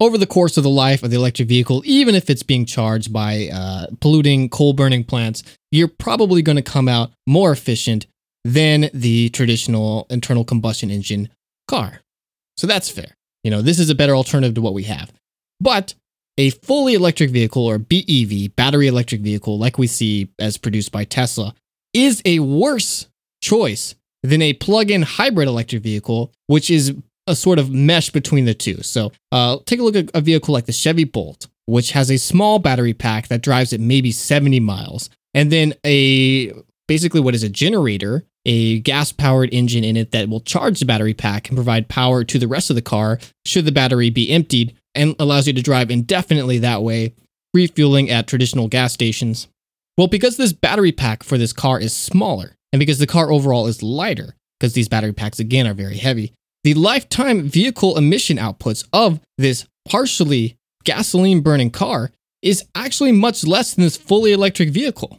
over the course of the life of the electric vehicle, even if it's being charged by uh, polluting coal burning plants, you're probably going to come out more efficient than the traditional internal combustion engine car. So that's fair. You know, this is a better alternative to what we have. But a fully electric vehicle or BEV, battery electric vehicle, like we see as produced by Tesla, is a worse choice than a plug in hybrid electric vehicle, which is a sort of mesh between the two. So uh, take a look at a vehicle like the Chevy Volt, which has a small battery pack that drives it maybe 70 miles, and then a basically what is a generator, a gas powered engine in it that will charge the battery pack and provide power to the rest of the car should the battery be emptied and allows you to drive indefinitely that way, refueling at traditional gas stations. Well, because this battery pack for this car is smaller, and because the car overall is lighter, because these battery packs again are very heavy, the lifetime vehicle emission outputs of this partially gasoline burning car is actually much less than this fully electric vehicle.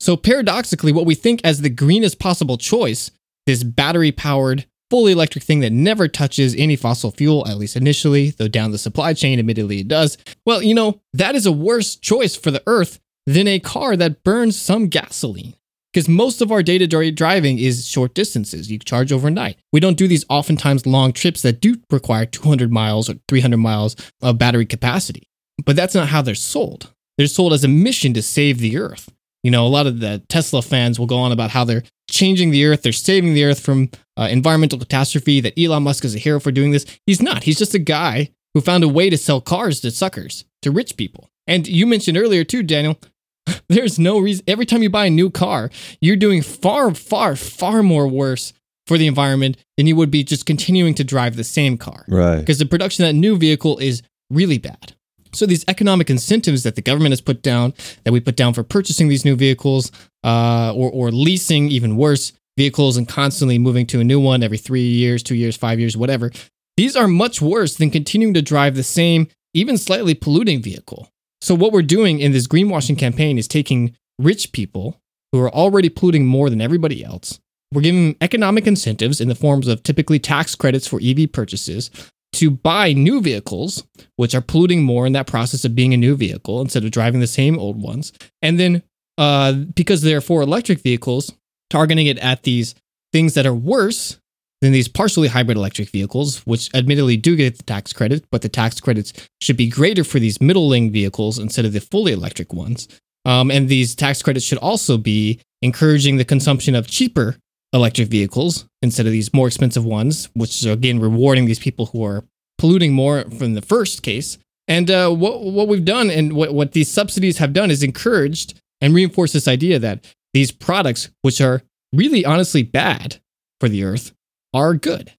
So, paradoxically, what we think as the greenest possible choice, this battery powered, fully electric thing that never touches any fossil fuel, at least initially, though down the supply chain, admittedly, it does. Well, you know, that is a worse choice for the Earth than a car that burns some gasoline. Because most of our day to day driving is short distances. You charge overnight. We don't do these oftentimes long trips that do require 200 miles or 300 miles of battery capacity. But that's not how they're sold. They're sold as a mission to save the Earth. You know, a lot of the Tesla fans will go on about how they're changing the earth, they're saving the earth from uh, environmental catastrophe, that Elon Musk is a hero for doing this. He's not. He's just a guy who found a way to sell cars to suckers, to rich people. And you mentioned earlier, too, Daniel, there's no reason. Every time you buy a new car, you're doing far, far, far more worse for the environment than you would be just continuing to drive the same car. Right. Because the production of that new vehicle is really bad. So these economic incentives that the government has put down, that we put down for purchasing these new vehicles, uh, or or leasing, even worse, vehicles and constantly moving to a new one every three years, two years, five years, whatever. These are much worse than continuing to drive the same, even slightly polluting vehicle. So what we're doing in this greenwashing campaign is taking rich people who are already polluting more than everybody else. We're giving them economic incentives in the forms of typically tax credits for EV purchases to buy new vehicles, which are polluting more in that process of being a new vehicle instead of driving the same old ones. And then, uh, because they're for electric vehicles, targeting it at these things that are worse than these partially hybrid electric vehicles, which admittedly do get the tax credit, but the tax credits should be greater for these middling vehicles instead of the fully electric ones. Um, and these tax credits should also be encouraging the consumption of cheaper electric vehicles instead of these more expensive ones, which is again rewarding these people who are polluting more from the first case. And uh, what what we've done and what, what these subsidies have done is encouraged and reinforced this idea that these products, which are really honestly bad for the earth, are good.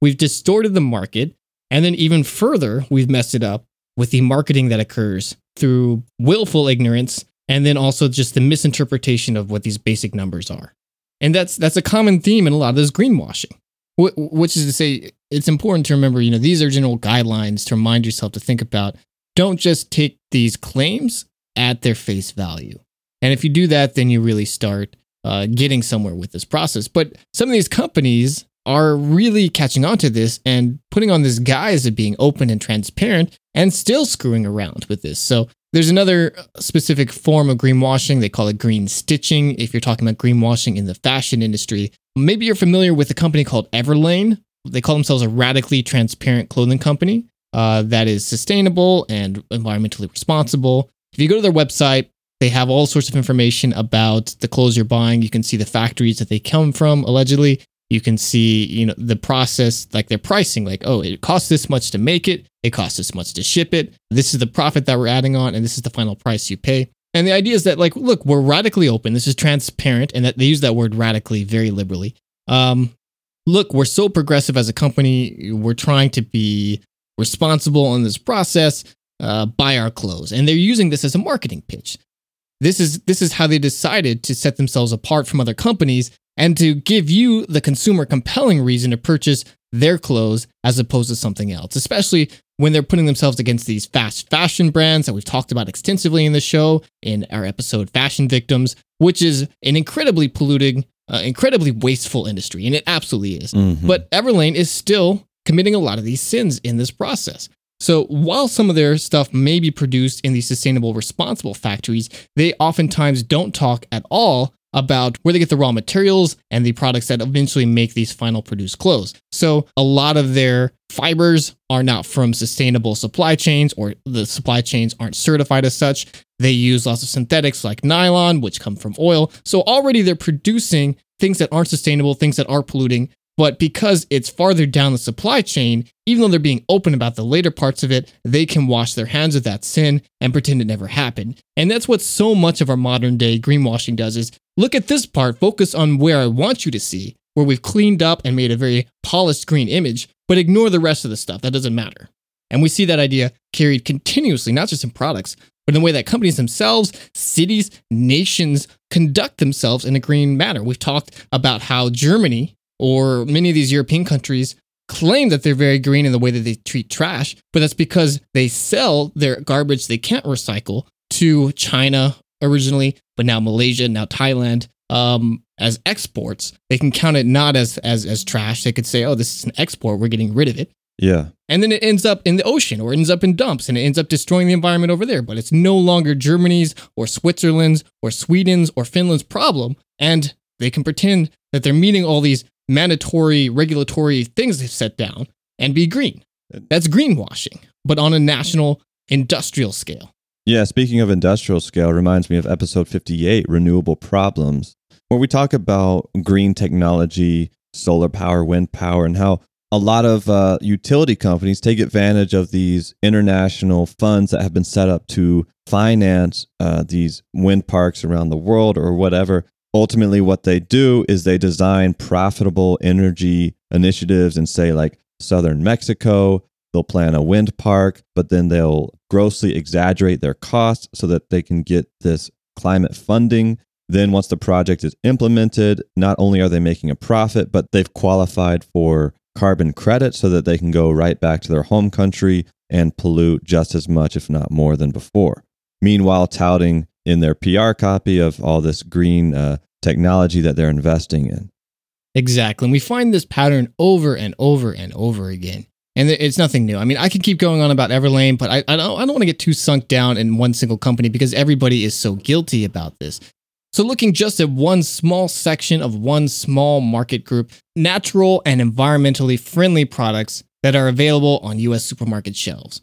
We've distorted the market, and then even further, we've messed it up with the marketing that occurs through willful ignorance and then also just the misinterpretation of what these basic numbers are. And that's that's a common theme in a lot of this greenwashing. Which is to say, it's important to remember, you know, these are general guidelines to remind yourself to think about. Don't just take these claims at their face value. And if you do that, then you really start uh, getting somewhere with this process. But some of these companies are really catching on to this and putting on this guise of being open and transparent and still screwing around with this. So there's another specific form of greenwashing. They call it green stitching. If you're talking about greenwashing in the fashion industry, maybe you're familiar with a company called Everlane. They call themselves a radically transparent clothing company uh, that is sustainable and environmentally responsible. If you go to their website, they have all sorts of information about the clothes you're buying. You can see the factories that they come from, allegedly you can see you know the process like their pricing like oh it costs this much to make it it costs this much to ship it. This is the profit that we're adding on and this is the final price you pay. And the idea is that like look we're radically open. This is transparent and that they use that word radically very liberally. Um look we're so progressive as a company. We're trying to be responsible in this process uh, buy our clothes. And they're using this as a marketing pitch. This is this is how they decided to set themselves apart from other companies and to give you, the consumer, compelling reason to purchase their clothes as opposed to something else, especially when they're putting themselves against these fast fashion brands that we've talked about extensively in the show in our episode Fashion Victims, which is an incredibly polluting, uh, incredibly wasteful industry. And it absolutely is. Mm-hmm. But Everlane is still committing a lot of these sins in this process. So while some of their stuff may be produced in these sustainable, responsible factories, they oftentimes don't talk at all about where they get the raw materials and the products that eventually make these final produced clothes. So a lot of their fibers are not from sustainable supply chains or the supply chains aren't certified as such. They use lots of synthetics like nylon, which come from oil. So already they're producing things that aren't sustainable, things that are polluting. But because it's farther down the supply chain, even though they're being open about the later parts of it, they can wash their hands of that sin and pretend it never happened. And that's what so much of our modern day greenwashing does is look at this part, focus on where I want you to see, where we've cleaned up and made a very polished green image, but ignore the rest of the stuff. That doesn't matter. And we see that idea carried continuously, not just in products, but in the way that companies themselves, cities, nations conduct themselves in a green manner. We've talked about how Germany or many of these European countries claim that they're very green in the way that they treat trash, but that's because they sell their garbage they can't recycle to China originally, but now Malaysia, now Thailand, um, as exports. They can count it not as as as trash. They could say, "Oh, this is an export. We're getting rid of it." Yeah. And then it ends up in the ocean or it ends up in dumps and it ends up destroying the environment over there. But it's no longer Germany's or Switzerland's or Sweden's or Finland's problem. And they can pretend that they're meeting all these mandatory regulatory things set down and be green. That's greenwashing, but on a national industrial scale. Yeah, speaking of industrial scale, reminds me of episode 58, Renewable Problems, where we talk about green technology, solar power, wind power, and how a lot of uh, utility companies take advantage of these international funds that have been set up to finance uh, these wind parks around the world or whatever. Ultimately, what they do is they design profitable energy initiatives and say, like, southern Mexico, they'll plan a wind park, but then they'll grossly exaggerate their costs so that they can get this climate funding. Then, once the project is implemented, not only are they making a profit, but they've qualified for carbon credit so that they can go right back to their home country and pollute just as much, if not more, than before. Meanwhile, touting in their PR copy of all this green uh, technology that they're investing in. Exactly. And we find this pattern over and over and over again. And it's nothing new. I mean, I could keep going on about Everlane, but I, I don't, I don't want to get too sunk down in one single company because everybody is so guilty about this. So, looking just at one small section of one small market group, natural and environmentally friendly products that are available on US supermarket shelves.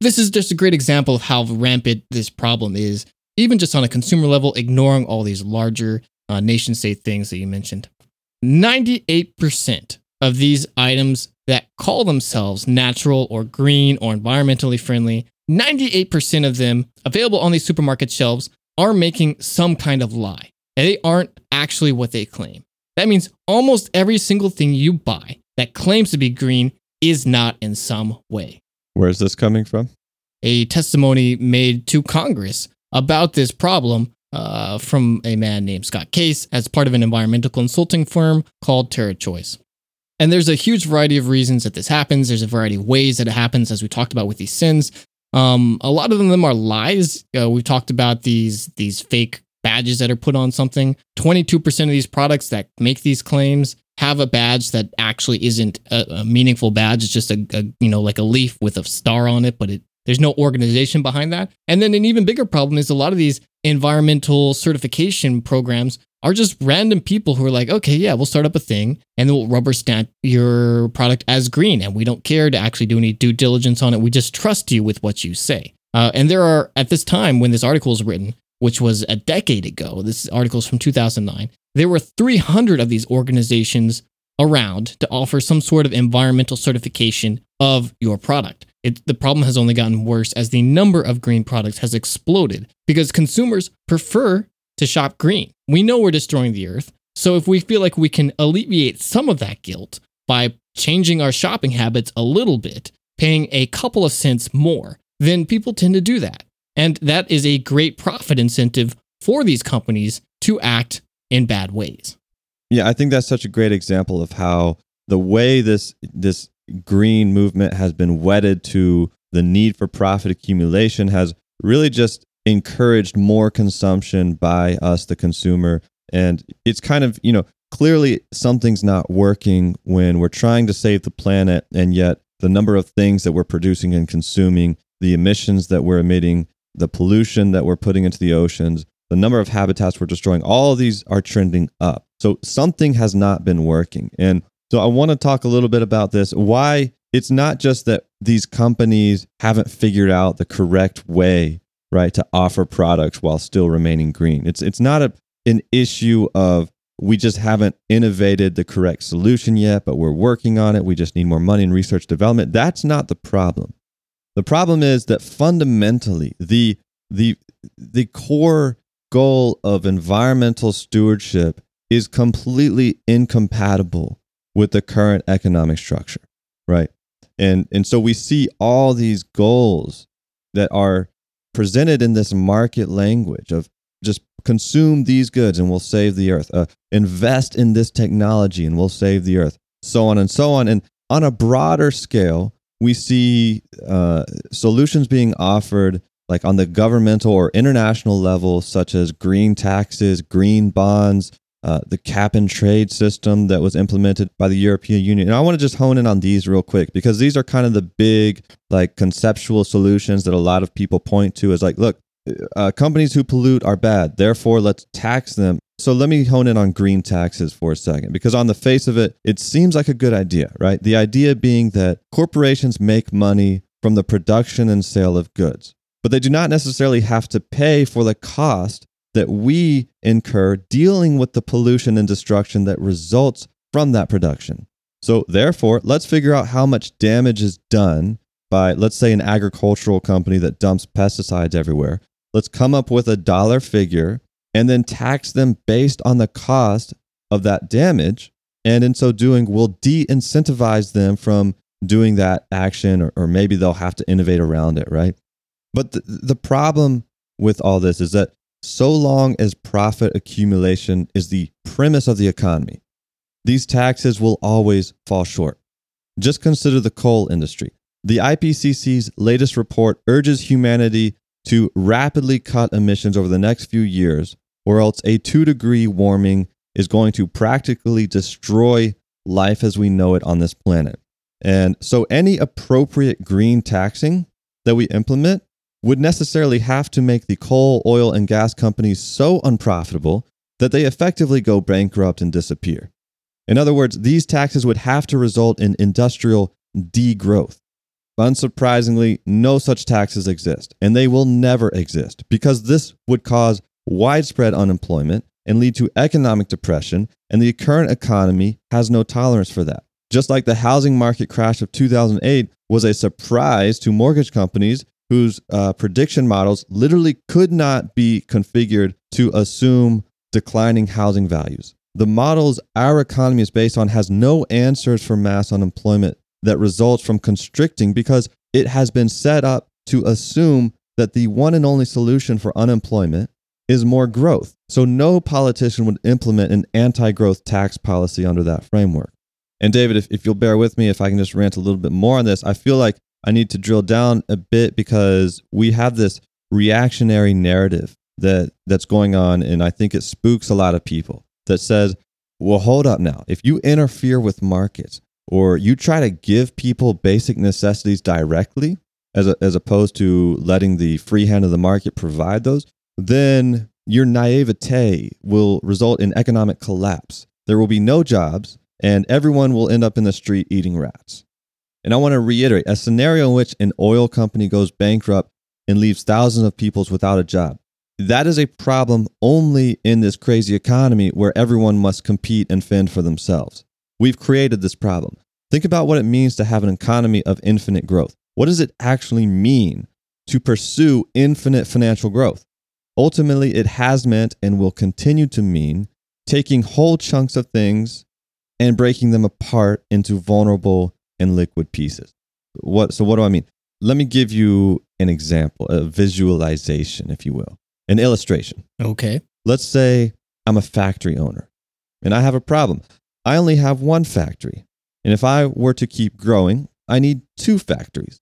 This is just a great example of how rampant this problem is, even just on a consumer level, ignoring all these larger uh, nation state things that you mentioned. 98% of these items that call themselves natural or green or environmentally friendly, 98% of them available on these supermarket shelves are making some kind of lie. They aren't actually what they claim. That means almost every single thing you buy that claims to be green is not in some way. Where's this coming from? A testimony made to Congress about this problem uh, from a man named Scott Case as part of an environmental consulting firm called TerraChoice. And there's a huge variety of reasons that this happens. There's a variety of ways that it happens, as we talked about with these sins. Um, a lot of them are lies. Uh, we've talked about these these fake badges that are put on something. Twenty two percent of these products that make these claims have a badge that actually isn't a, a meaningful badge. It's just a, a, you know like a leaf with a star on it, but it there's no organization behind that. And then an even bigger problem is a lot of these environmental certification programs are just random people who are like, okay, yeah, we'll start up a thing and then we'll rubber stamp your product as green. And we don't care to actually do any due diligence on it. We just trust you with what you say. Uh, and there are, at this time when this article was written, which was a decade ago, this article is from 2009, there were 300 of these organizations around to offer some sort of environmental certification of your product. It, the problem has only gotten worse as the number of green products has exploded because consumers prefer to shop green. We know we're destroying the earth. So if we feel like we can alleviate some of that guilt by changing our shopping habits a little bit, paying a couple of cents more, then people tend to do that. And that is a great profit incentive for these companies to act in bad ways. Yeah, I think that's such a great example of how the way this this green movement has been wedded to the need for profit accumulation has really just encouraged more consumption by us, the consumer. And it's kind of, you know, clearly something's not working when we're trying to save the planet and yet the number of things that we're producing and consuming, the emissions that we're emitting, the pollution that we're putting into the oceans, the number of habitats we're destroying, all of these are trending up. So something has not been working. And so I want to talk a little bit about this. Why it's not just that these companies haven't figured out the correct way, right, to offer products while still remaining green. It's it's not a an issue of we just haven't innovated the correct solution yet, but we're working on it. We just need more money in research development. That's not the problem. The problem is that fundamentally the the the core goal of environmental stewardship is completely incompatible with the current economic structure, right? And and so we see all these goals that are presented in this market language of just consume these goods and we'll save the earth. Uh, invest in this technology and we'll save the earth. So on and so on. And on a broader scale, we see uh, solutions being offered like on the governmental or international level, such as green taxes, green bonds, uh, the cap and trade system that was implemented by the European Union. And I want to just hone in on these real quick because these are kind of the big, like, conceptual solutions that a lot of people point to as like, look, uh, companies who pollute are bad. Therefore, let's tax them. So let me hone in on green taxes for a second because on the face of it, it seems like a good idea, right? The idea being that corporations make money from the production and sale of goods, but they do not necessarily have to pay for the cost that we incur dealing with the pollution and destruction that results from that production. So, therefore, let's figure out how much damage is done by, let's say, an agricultural company that dumps pesticides everywhere. Let's come up with a dollar figure and then tax them based on the cost of that damage. And in so doing, we'll de incentivize them from doing that action, or, or maybe they'll have to innovate around it, right? But the, the problem with all this is that so long as profit accumulation is the premise of the economy, these taxes will always fall short. Just consider the coal industry. The IPCC's latest report urges humanity to rapidly cut emissions over the next few years, or else a two degree warming is going to practically destroy life as we know it on this planet. And so, any appropriate green taxing that we implement would necessarily have to make the coal, oil, and gas companies so unprofitable that they effectively go bankrupt and disappear. In other words, these taxes would have to result in industrial degrowth. Unsurprisingly, no such taxes exist, and they will never exist because this would cause widespread unemployment and lead to economic depression, and the current economy has no tolerance for that. Just like the housing market crash of 2008 was a surprise to mortgage companies whose uh, prediction models literally could not be configured to assume declining housing values. The models our economy is based on has no answers for mass unemployment that results from constricting because it has been set up to assume that the one and only solution for unemployment is more growth. So no politician would implement an anti growth tax policy under that framework. And David, if, if you'll bear with me, if I can just rant a little bit more on this, I feel like I need to drill down a bit because we have this reactionary narrative that that's going on and I think it spooks a lot of people that says, "Well, hold up now. If you interfere with markets or you try to give people basic necessities directly as a, as opposed to letting the free hand of the market provide those, then your naivete will result in economic collapse. There will be no jobs and everyone will end up in the street eating rats." And I want to reiterate a scenario in which an oil company goes bankrupt and leaves thousands of people without a job. That is a problem only in this crazy economy where everyone must compete and fend for themselves. We've created this problem. Think about what it means to have an economy of infinite growth. What does it actually mean to pursue infinite financial growth? Ultimately, it has meant and will continue to mean taking whole chunks of things and breaking them apart into vulnerable and liquid pieces. What, so, what do I mean? Let me give you an example, a visualization, if you will, an illustration. Okay. Let's say I'm a factory owner and I have a problem. I only have one factory. And if I were to keep growing, I need two factories.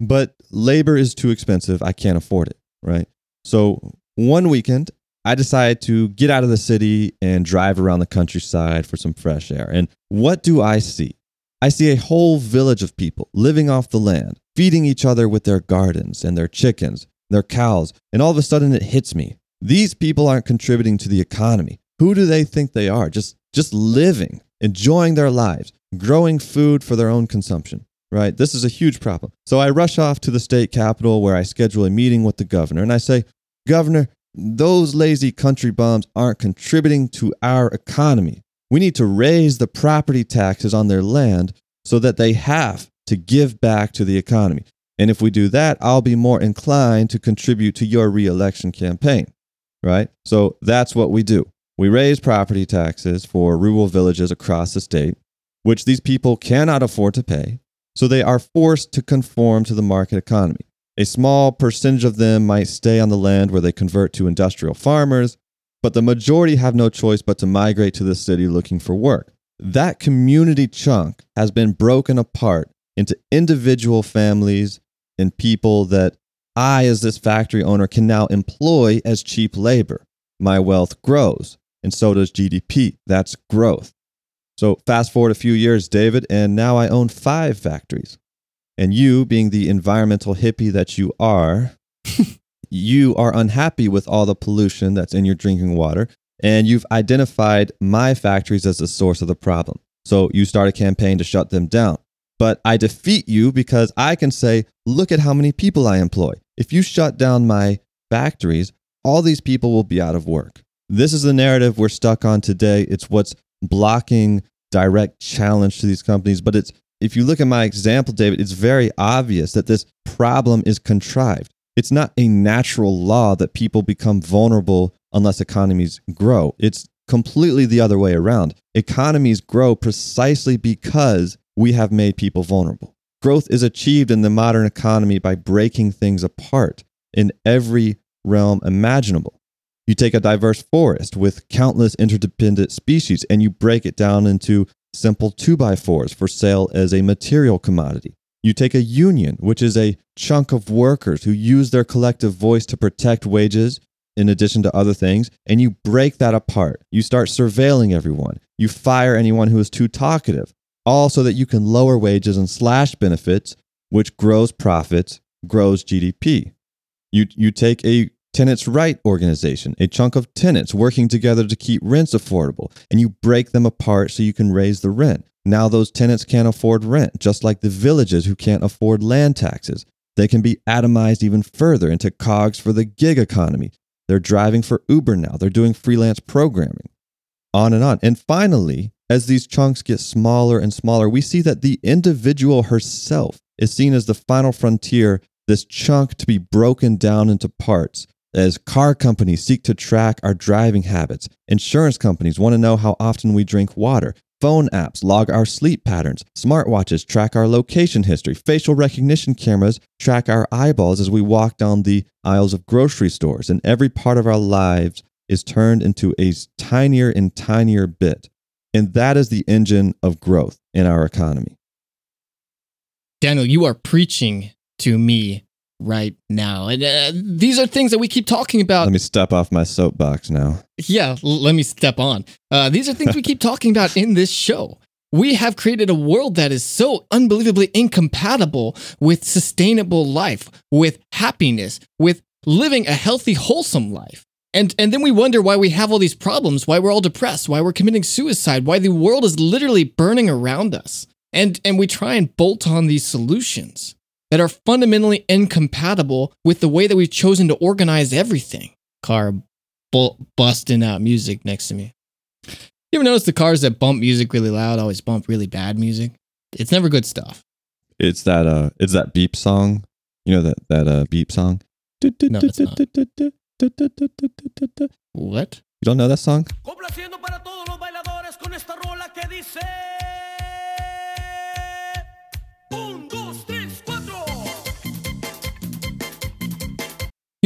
But labor is too expensive. I can't afford it, right? So one weekend, I decide to get out of the city and drive around the countryside for some fresh air. And what do I see? I see a whole village of people living off the land, feeding each other with their gardens and their chickens, their cows, and all of a sudden it hits me. These people aren't contributing to the economy. Who do they think they are? Just just living, enjoying their lives, growing food for their own consumption, right? This is a huge problem. So I rush off to the state capitol where I schedule a meeting with the governor and I say, "Governor, those lazy country bums aren't contributing to our economy. We need to raise the property taxes on their land so that they have to give back to the economy. And if we do that, I'll be more inclined to contribute to your reelection campaign, right? So that's what we do. We raise property taxes for rural villages across the state, which these people cannot afford to pay. So they are forced to conform to the market economy. A small percentage of them might stay on the land where they convert to industrial farmers, but the majority have no choice but to migrate to the city looking for work. That community chunk has been broken apart into individual families and people that I, as this factory owner, can now employ as cheap labor. My wealth grows, and so does GDP. That's growth. So, fast forward a few years, David, and now I own five factories. And you, being the environmental hippie that you are, you are unhappy with all the pollution that's in your drinking water. And you've identified my factories as the source of the problem. So you start a campaign to shut them down. But I defeat you because I can say, look at how many people I employ. If you shut down my factories, all these people will be out of work. This is the narrative we're stuck on today. It's what's blocking direct challenge to these companies, but it's if you look at my example, David, it's very obvious that this problem is contrived. It's not a natural law that people become vulnerable unless economies grow. It's completely the other way around. Economies grow precisely because we have made people vulnerable. Growth is achieved in the modern economy by breaking things apart in every realm imaginable. You take a diverse forest with countless interdependent species and you break it down into simple 2x4s for sale as a material commodity. You take a union, which is a chunk of workers who use their collective voice to protect wages in addition to other things, and you break that apart. You start surveilling everyone. You fire anyone who is too talkative, all so that you can lower wages and slash benefits, which grows profits, grows GDP. You, you take a tenants' right organization, a chunk of tenants working together to keep rents affordable, and you break them apart so you can raise the rent. Now those tenants can't afford rent, just like the villages who can't afford land taxes. They can be atomized even further into cogs for the gig economy. They're driving for Uber now, they're doing freelance programming, on and on. And finally, as these chunks get smaller and smaller, we see that the individual herself is seen as the final frontier, this chunk to be broken down into parts as car companies seek to track our driving habits, insurance companies want to know how often we drink water, phone apps log our sleep patterns, smartwatches track our location history, facial recognition cameras track our eyeballs as we walk down the aisles of grocery stores, and every part of our lives is turned into a tinier and tinier bit. And that is the engine of growth in our economy. Daniel, you are preaching to me right now. And uh, these are things that we keep talking about. Let me step off my soapbox now. Yeah, l- let me step on. Uh, these are things we keep talking about in this show. We have created a world that is so unbelievably incompatible with sustainable life, with happiness, with living a healthy, wholesome life. And, and then we wonder why we have all these problems, why we're all depressed, why we're committing suicide, why the world is literally burning around us. And, and we try and bolt on these solutions that are fundamentally incompatible with the way that we've chosen to organize everything. Car bu- busting out music next to me. You ever notice the cars that bump music really loud always bump really bad music? It's never good stuff. It's that uh it's that beep song. You know that that uh beep song? No, it's not. What? You don't know that song?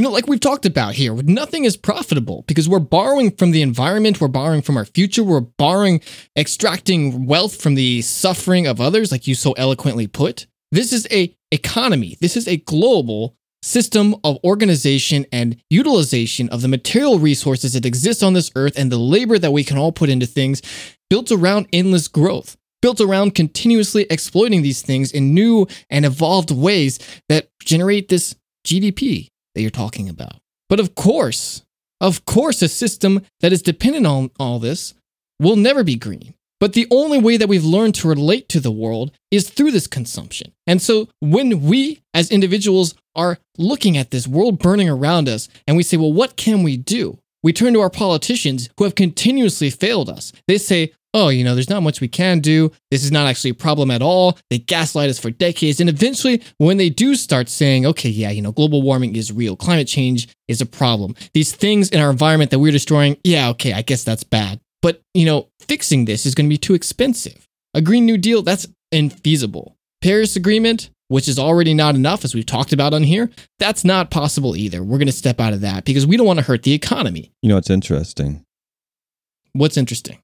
You know, like we've talked about here, nothing is profitable because we're borrowing from the environment, we're borrowing from our future, we're borrowing, extracting wealth from the suffering of others, like you so eloquently put. This is a economy. This is a global system of organization and utilization of the material resources that exist on this earth and the labor that we can all put into things built around endless growth, built around continuously exploiting these things in new and evolved ways that generate this GDP that you're talking about. But of course, of course, a system that is dependent on all this will never be green. But the only way that we've learned to relate to the world is through this consumption. And so when we as individuals are looking at this world burning around us and we say, well, what can we do? We turn to our politicians who have continuously failed us. They say, oh, you know, there's not much we can do. This is not actually a problem at all. They gaslight us for decades. And eventually, when they do start saying, okay, yeah, you know, global warming is real, climate change is a problem, these things in our environment that we're destroying, yeah, okay, I guess that's bad. But, you know, fixing this is going to be too expensive. A Green New Deal, that's infeasible. Paris Agreement, which is already not enough, as we've talked about on here, that's not possible either. We're going to step out of that because we don't want to hurt the economy. You know, it's interesting. What's interesting?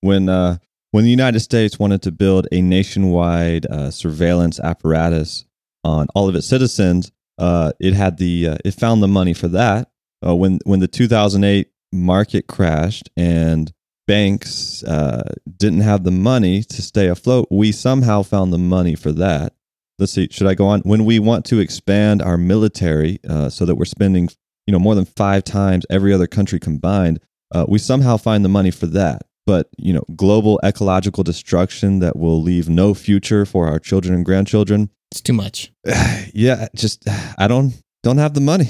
When uh, when the United States wanted to build a nationwide uh, surveillance apparatus on all of its citizens, uh, it had the uh, it found the money for that. Uh, when when the 2008 market crashed and banks uh, didn't have the money to stay afloat, we somehow found the money for that. Let's see, should I go on? When we want to expand our military so that we're spending, you know, more than five times every other country combined, we somehow find the money for that. But you know, global ecological destruction that will leave no future for our children and grandchildren. It's too much. yeah, just I don't don't have the money.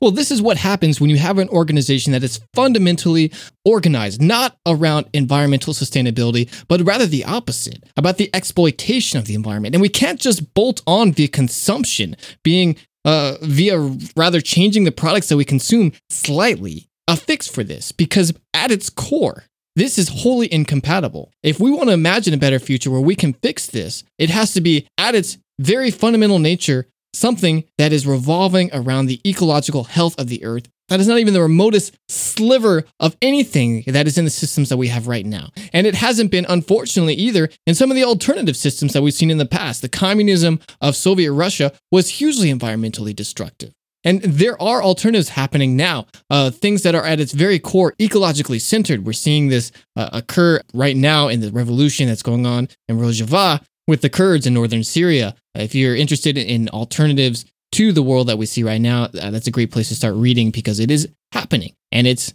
Well, this is what happens when you have an organization that is fundamentally organized not around environmental sustainability, but rather the opposite, about the exploitation of the environment. And we can't just bolt on via consumption, being uh, via rather changing the products that we consume slightly, a fix for this, because at its core, this is wholly incompatible. If we want to imagine a better future where we can fix this, it has to be at its very fundamental nature something that is revolving around the ecological health of the earth. That is not even the remotest sliver of anything that is in the systems that we have right now. And it hasn't been, unfortunately, either in some of the alternative systems that we've seen in the past. The communism of Soviet Russia was hugely environmentally destructive. And there are alternatives happening now, uh, things that are at its very core ecologically centered. We're seeing this uh, occur right now in the revolution that's going on in Rojava, with the Kurds in northern Syria. If you're interested in alternatives to the world that we see right now, uh, that's a great place to start reading because it is happening. And it's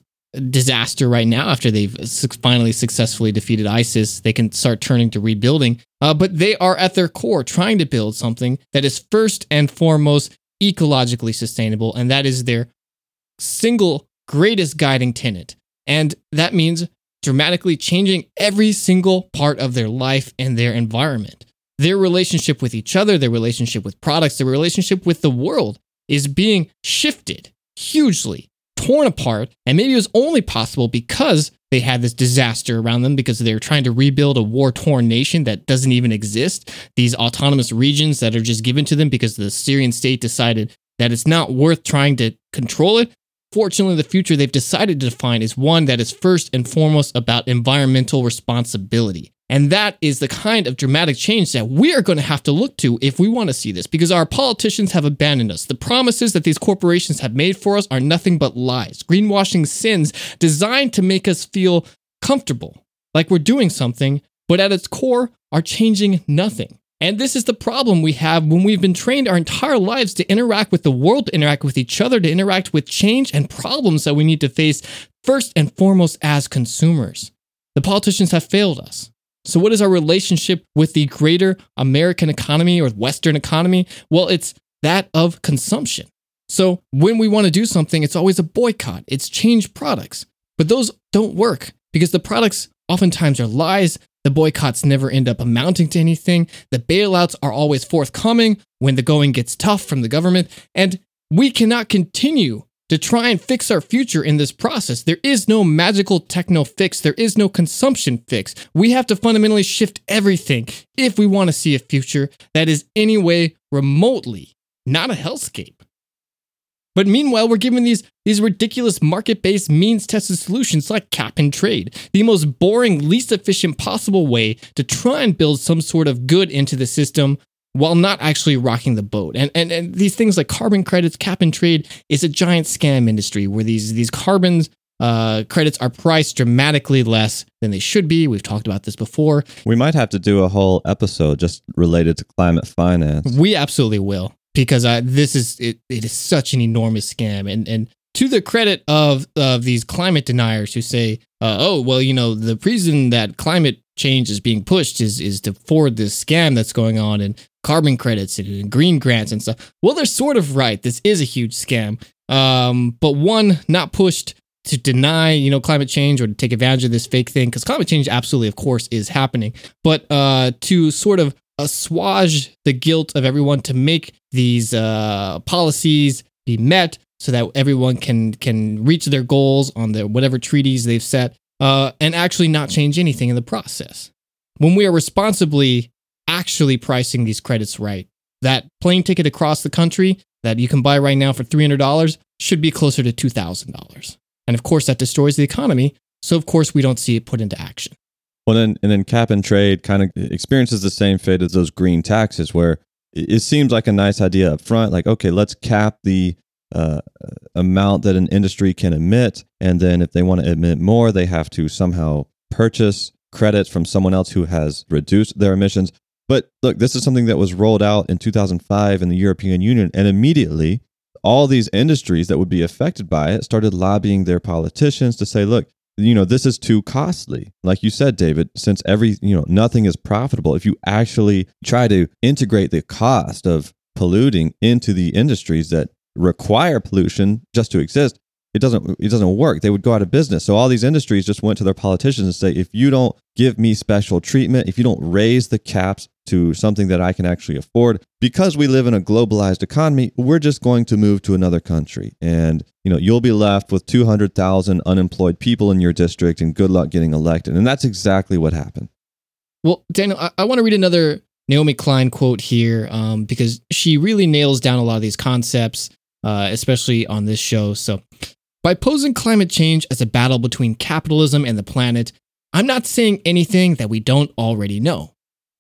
disaster right now after they've finally successfully defeated ISIS. They can start turning to rebuilding. Uh, but they are at their core trying to build something that is first and foremost ecologically sustainable. And that is their single greatest guiding tenet. And that means dramatically changing every single part of their life and their environment. Their relationship with each other, their relationship with products, their relationship with the world is being shifted hugely, torn apart. And maybe it was only possible because they had this disaster around them because they're trying to rebuild a war torn nation that doesn't even exist. These autonomous regions that are just given to them because the Syrian state decided that it's not worth trying to control it. Fortunately, the future they've decided to define is one that is first and foremost about environmental responsibility. And that is the kind of dramatic change that we are going to have to look to if we want to see this, because our politicians have abandoned us. The promises that these corporations have made for us are nothing but lies, greenwashing sins designed to make us feel comfortable, like we're doing something, but at its core are changing nothing. And this is the problem we have when we've been trained our entire lives to interact with the world, to interact with each other, to interact with change and problems that we need to face first and foremost as consumers. The politicians have failed us. So, what is our relationship with the greater American economy or Western economy? Well, it's that of consumption. So, when we want to do something, it's always a boycott, it's change products. But those don't work because the products oftentimes are lies, the boycotts never end up amounting to anything. The bailouts are always forthcoming when the going gets tough from the government. And we cannot continue to try and fix our future in this process. There is no magical techno fix, there is no consumption fix. We have to fundamentally shift everything if we want to see a future that is anyway remotely not a hellscape. But meanwhile, we're given these, these ridiculous market based means tested solutions like cap and trade, the most boring, least efficient possible way to try and build some sort of good into the system while not actually rocking the boat. And, and, and these things like carbon credits, cap and trade is a giant scam industry where these, these carbons uh, credits are priced dramatically less than they should be. We've talked about this before. We might have to do a whole episode just related to climate finance. We absolutely will because uh, this is it, it is such an enormous scam and and to the credit of of these climate deniers who say, uh, "Oh, well, you know, the reason that climate change is being pushed is is to forward this scam that's going on and carbon credits and green grants and stuff." Well, they're sort of right. This is a huge scam, um, but one not pushed to deny, you know, climate change or to take advantage of this fake thing because climate change absolutely, of course, is happening, but uh, to sort of assuage the guilt of everyone to make these uh, policies be met so that everyone can can reach their goals on their whatever treaties they've set uh, and actually not change anything in the process. When we are responsibly actually pricing these credits right, that plane ticket across the country that you can buy right now for $300 should be closer to $2,000. And of course, that destroys the economy. So, of course, we don't see it put into action. Well, then, and then cap and trade kind of experiences the same fate as those green taxes, where it, seems like a nice idea up front, like, okay, let's cap the uh, amount that an industry can emit. And then if they want to emit more, they have to somehow purchase credits from someone else who has reduced their emissions. But look, this is something that was rolled out in 2005 in the European Union. And immediately, all these industries that would be affected by it started lobbying their politicians to say, look, you know, this is too costly. Like you said, David, since every, you know, nothing is profitable, if you actually try to integrate the cost of polluting into the industries that require pollution just to exist, it doesn't it doesn't work. They would go out of business. So all these industries just went to their politicians and say, if you don't give me special treatment, if you don't raise the caps to something that I can actually afford, because we live in a globalized economy, we're just going to move to another country. And you know, you'll be left with 200,000 unemployed people in your district and good luck getting elected. And that's exactly what happened. Well, Daniel, I, I want to read another Naomi Klein quote here um, because she really nails down a lot of these concepts, uh, especially on this show. So, by posing climate change as a battle between capitalism and the planet, I'm not saying anything that we don't already know.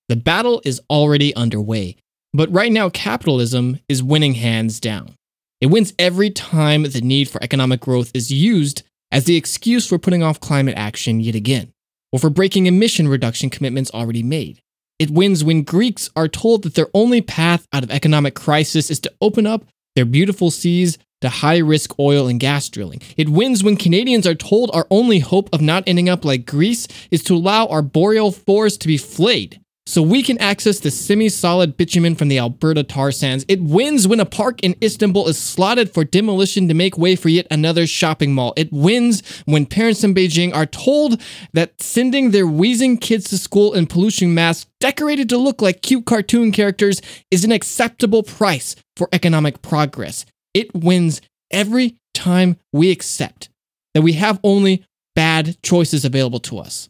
The battle is already underway, but right now, capitalism is winning hands down. It wins every time the need for economic growth is used as the excuse for putting off climate action yet again, or for breaking emission reduction commitments already made. It wins when Greeks are told that their only path out of economic crisis is to open up their beautiful seas to high risk oil and gas drilling. It wins when Canadians are told our only hope of not ending up like Greece is to allow our boreal forests to be flayed so we can access the semi solid bitumen from the Alberta tar sands. It wins when a park in Istanbul is slotted for demolition to make way for yet another shopping mall. It wins when parents in Beijing are told that sending their wheezing kids to school in pollution masks decorated to look like cute cartoon characters is an acceptable price for economic progress. It wins every time we accept that we have only bad choices available to us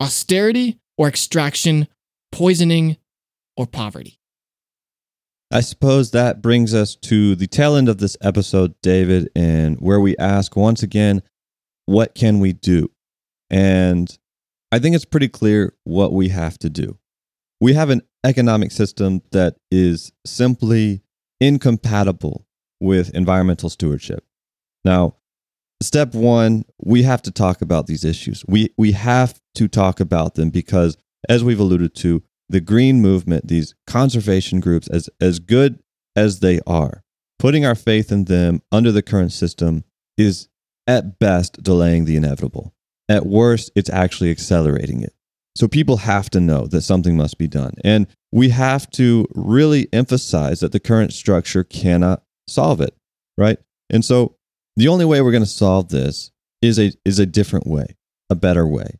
austerity or extraction poisoning, or poverty. I suppose that brings us to the tail end of this episode, David, and where we ask once again, what can we do? And I think it's pretty clear what we have to do. We have an economic system that is simply incompatible with environmental stewardship. Now, step one, we have to talk about these issues. We, we have to talk about them because as we've alluded to, the green movement, these conservation groups, as, as good as they are, putting our faith in them under the current system is at best delaying the inevitable. At worst, it's actually accelerating it. So people have to know that something must be done. And we have to really emphasize that the current structure cannot solve it, right? And so the only way we're going to solve this is a, is a different way, a better way.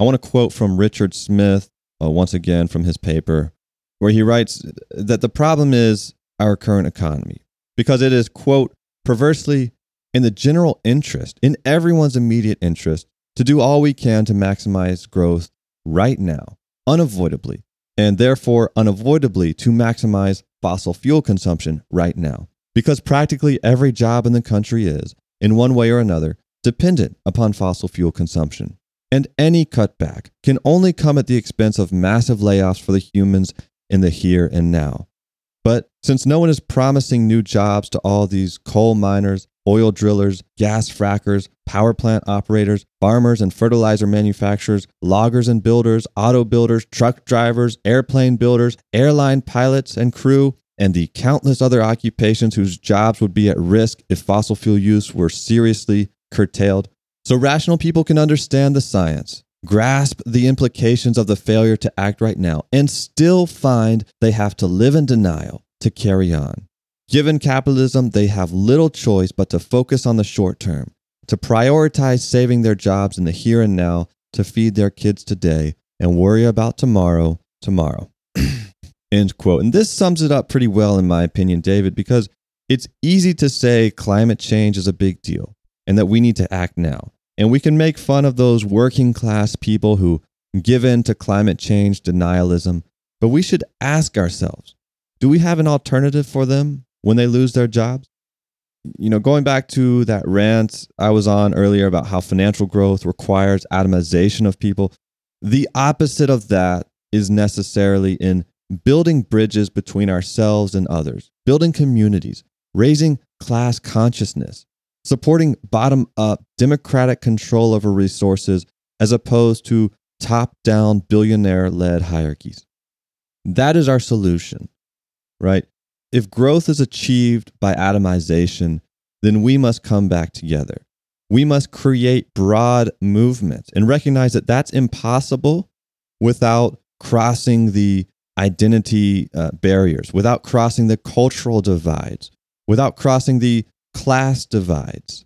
I want to quote from Richard Smith, uh, once again from his paper, where he writes that the problem is our current economy because it is, quote, perversely in the general interest, in everyone's immediate interest, to do all we can to maximize growth right now, unavoidably, and therefore unavoidably to maximize fossil fuel consumption right now. Because practically every job in the country is, in one way or another, dependent upon fossil fuel consumption. And any cutback can only come at the expense of massive layoffs for the humans in the here and now. But since no one is promising new jobs to all these coal miners, oil drillers, gas frackers, power plant operators, farmers and fertilizer manufacturers, loggers and builders, auto builders, truck drivers, airplane builders, airline pilots and crew, and the countless other occupations whose jobs would be at risk if fossil fuel use were seriously curtailed. So rational people can understand the science, grasp the implications of the failure to act right now, and still find they have to live in denial to carry on. Given capitalism, they have little choice but to focus on the short term, to prioritize saving their jobs in the here and now to feed their kids today and worry about tomorrow, tomorrow. End quote. And this sums it up pretty well, in my opinion, David, because it's easy to say climate change is a big deal and that we need to act now. And we can make fun of those working class people who give in to climate change denialism, but we should ask ourselves do we have an alternative for them when they lose their jobs? You know, going back to that rant I was on earlier about how financial growth requires atomization of people, the opposite of that is necessarily in building bridges between ourselves and others, building communities, raising class consciousness, supporting bottom up democratic control over resources as opposed to top down billionaire led hierarchies. That is our solution, right? If growth is achieved by atomization, then we must come back together. We must create broad movements and recognize that that's impossible without crossing the identity uh, barriers, without crossing the cultural divides, without crossing the class divides.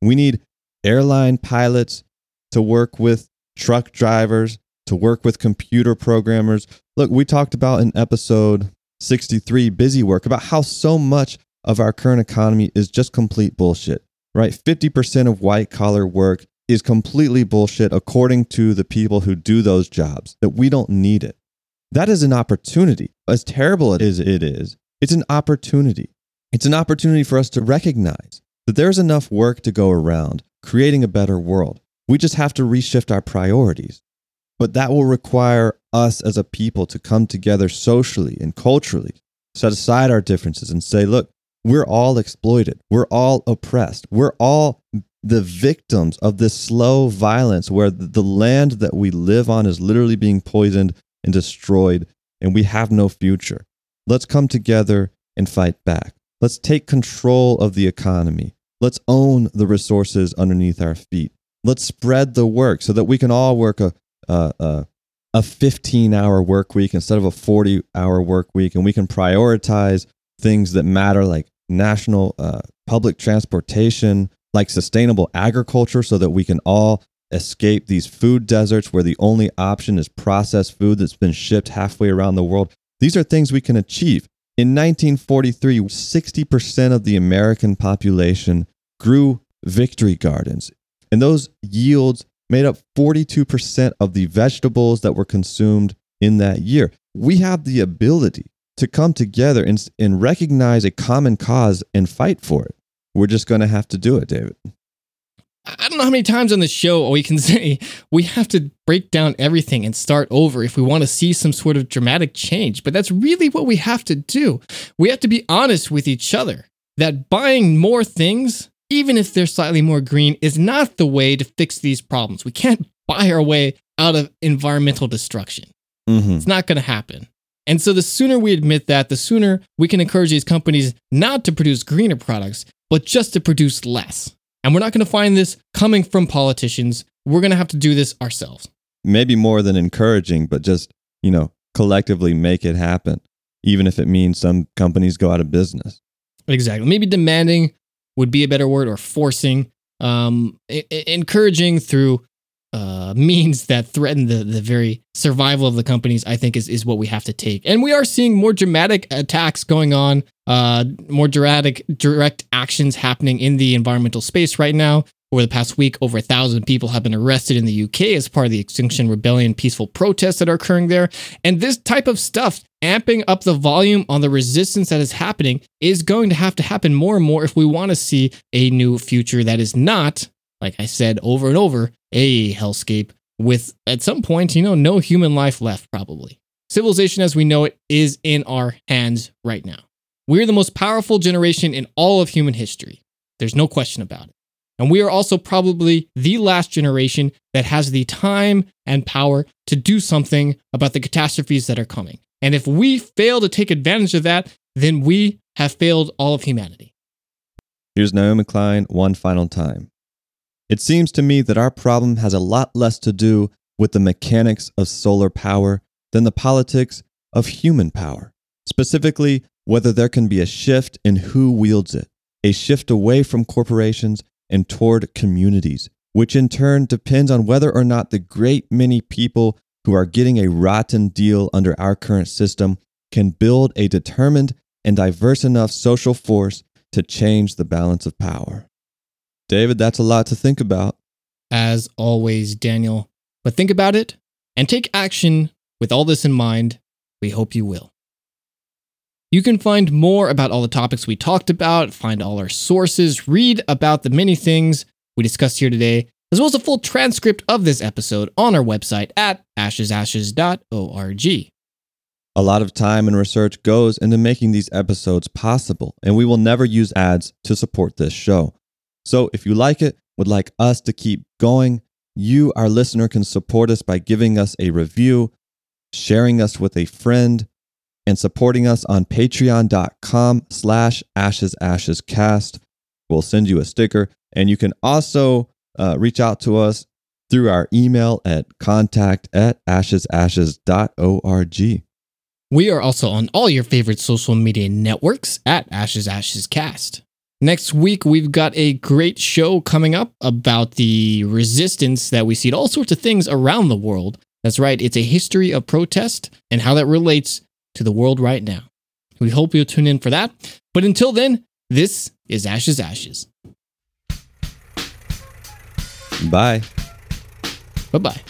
We need airline pilots to work with truck drivers, to work with computer programmers. Look, we talked about in episode 63, Busy Work, about how so much of our current economy is just complete bullshit, right? 50% of white collar work is completely bullshit according to the people who do those jobs, that we don't need it. That is an opportunity. As terrible as it is, it's an opportunity. It's an opportunity for us to recognize that there's enough work to go around creating a better world. We just have to reshift our priorities. But that will require us as a people to come together socially and culturally, set aside our differences and say, look, we're all exploited. We're all oppressed. We're all the victims of this slow violence where the land that we live on is literally being poisoned and destroyed, and we have no future. Let's come together and fight back. Let's take control of the economy. Let's own the resources underneath our feet. Let's spread the work so that we can all work a, a, a, a 15 hour work week instead of a 40 hour work week. And we can prioritize things that matter like national uh, public transportation, like sustainable agriculture, so that we can all escape these food deserts where the only option is processed food that's been shipped halfway around the world. These are things we can achieve. In 1943, 60% of the American population grew victory gardens, and those yields made up 42% of the vegetables that were consumed in that year. We have the ability to come together and, and recognize a common cause and fight for it. We're just going to have to do it, David. I don't know how many times on the show we can say we have to break down everything and start over if we want to see some sort of dramatic change. But that's really what we have to do. We have to be honest with each other that buying more things, even if they're slightly more green, is not the way to fix these problems. We can't buy our way out of environmental destruction. Mm-hmm. It's not going to happen. And so the sooner we admit that, the sooner we can encourage these companies not to produce greener products, but just to produce less. And we're not going to find this coming from politicians. We're going to have to do this ourselves. Maybe more than encouraging, but just, you know, collectively make it happen, even if it means some companies go out of business. Exactly. Maybe demanding would be a better word or forcing, um, I- encouraging through uh, means that threaten the, the very survival of the companies, I think is, is what we have to take. And we are seeing more dramatic attacks going on, uh, more dramatic direct actions happening in the environmental space right now. Over the past week, over a thousand people have been arrested in the UK as part of the Extinction Rebellion peaceful protests that are occurring there. And this type of stuff, amping up the volume on the resistance that is happening, is going to have to happen more and more if we want to see a new future that is not, like I said over and over, a hellscape with, at some point, you know, no human life left, probably. Civilization as we know it is in our hands right now. We're the most powerful generation in all of human history. There's no question about it. And we are also probably the last generation that has the time and power to do something about the catastrophes that are coming. And if we fail to take advantage of that, then we have failed all of humanity. Here's Naomi Klein one final time. It seems to me that our problem has a lot less to do with the mechanics of solar power than the politics of human power, specifically, whether there can be a shift in who wields it, a shift away from corporations and toward communities, which in turn depends on whether or not the great many people who are getting a rotten deal under our current system can build a determined and diverse enough social force to change the balance of power. David, that's a lot to think about. As always, Daniel. But think about it and take action with all this in mind. We hope you will. You can find more about all the topics we talked about, find all our sources, read about the many things we discussed here today, as well as a full transcript of this episode on our website at ashesashes.org. A lot of time and research goes into making these episodes possible, and we will never use ads to support this show. So if you like it, would like us to keep going, you, our listener, can support us by giving us a review, sharing us with a friend, and supporting us on patreon.com slash ashesashescast. We'll send you a sticker, and you can also uh, reach out to us through our email at contact at ashesashes.org. We are also on all your favorite social media networks at Ashes Ashes Cast. Next week, we've got a great show coming up about the resistance that we see to all sorts of things around the world. That's right, it's a history of protest and how that relates to the world right now. We hope you'll tune in for that. But until then, this is Ashes Ashes. Bye. Bye bye.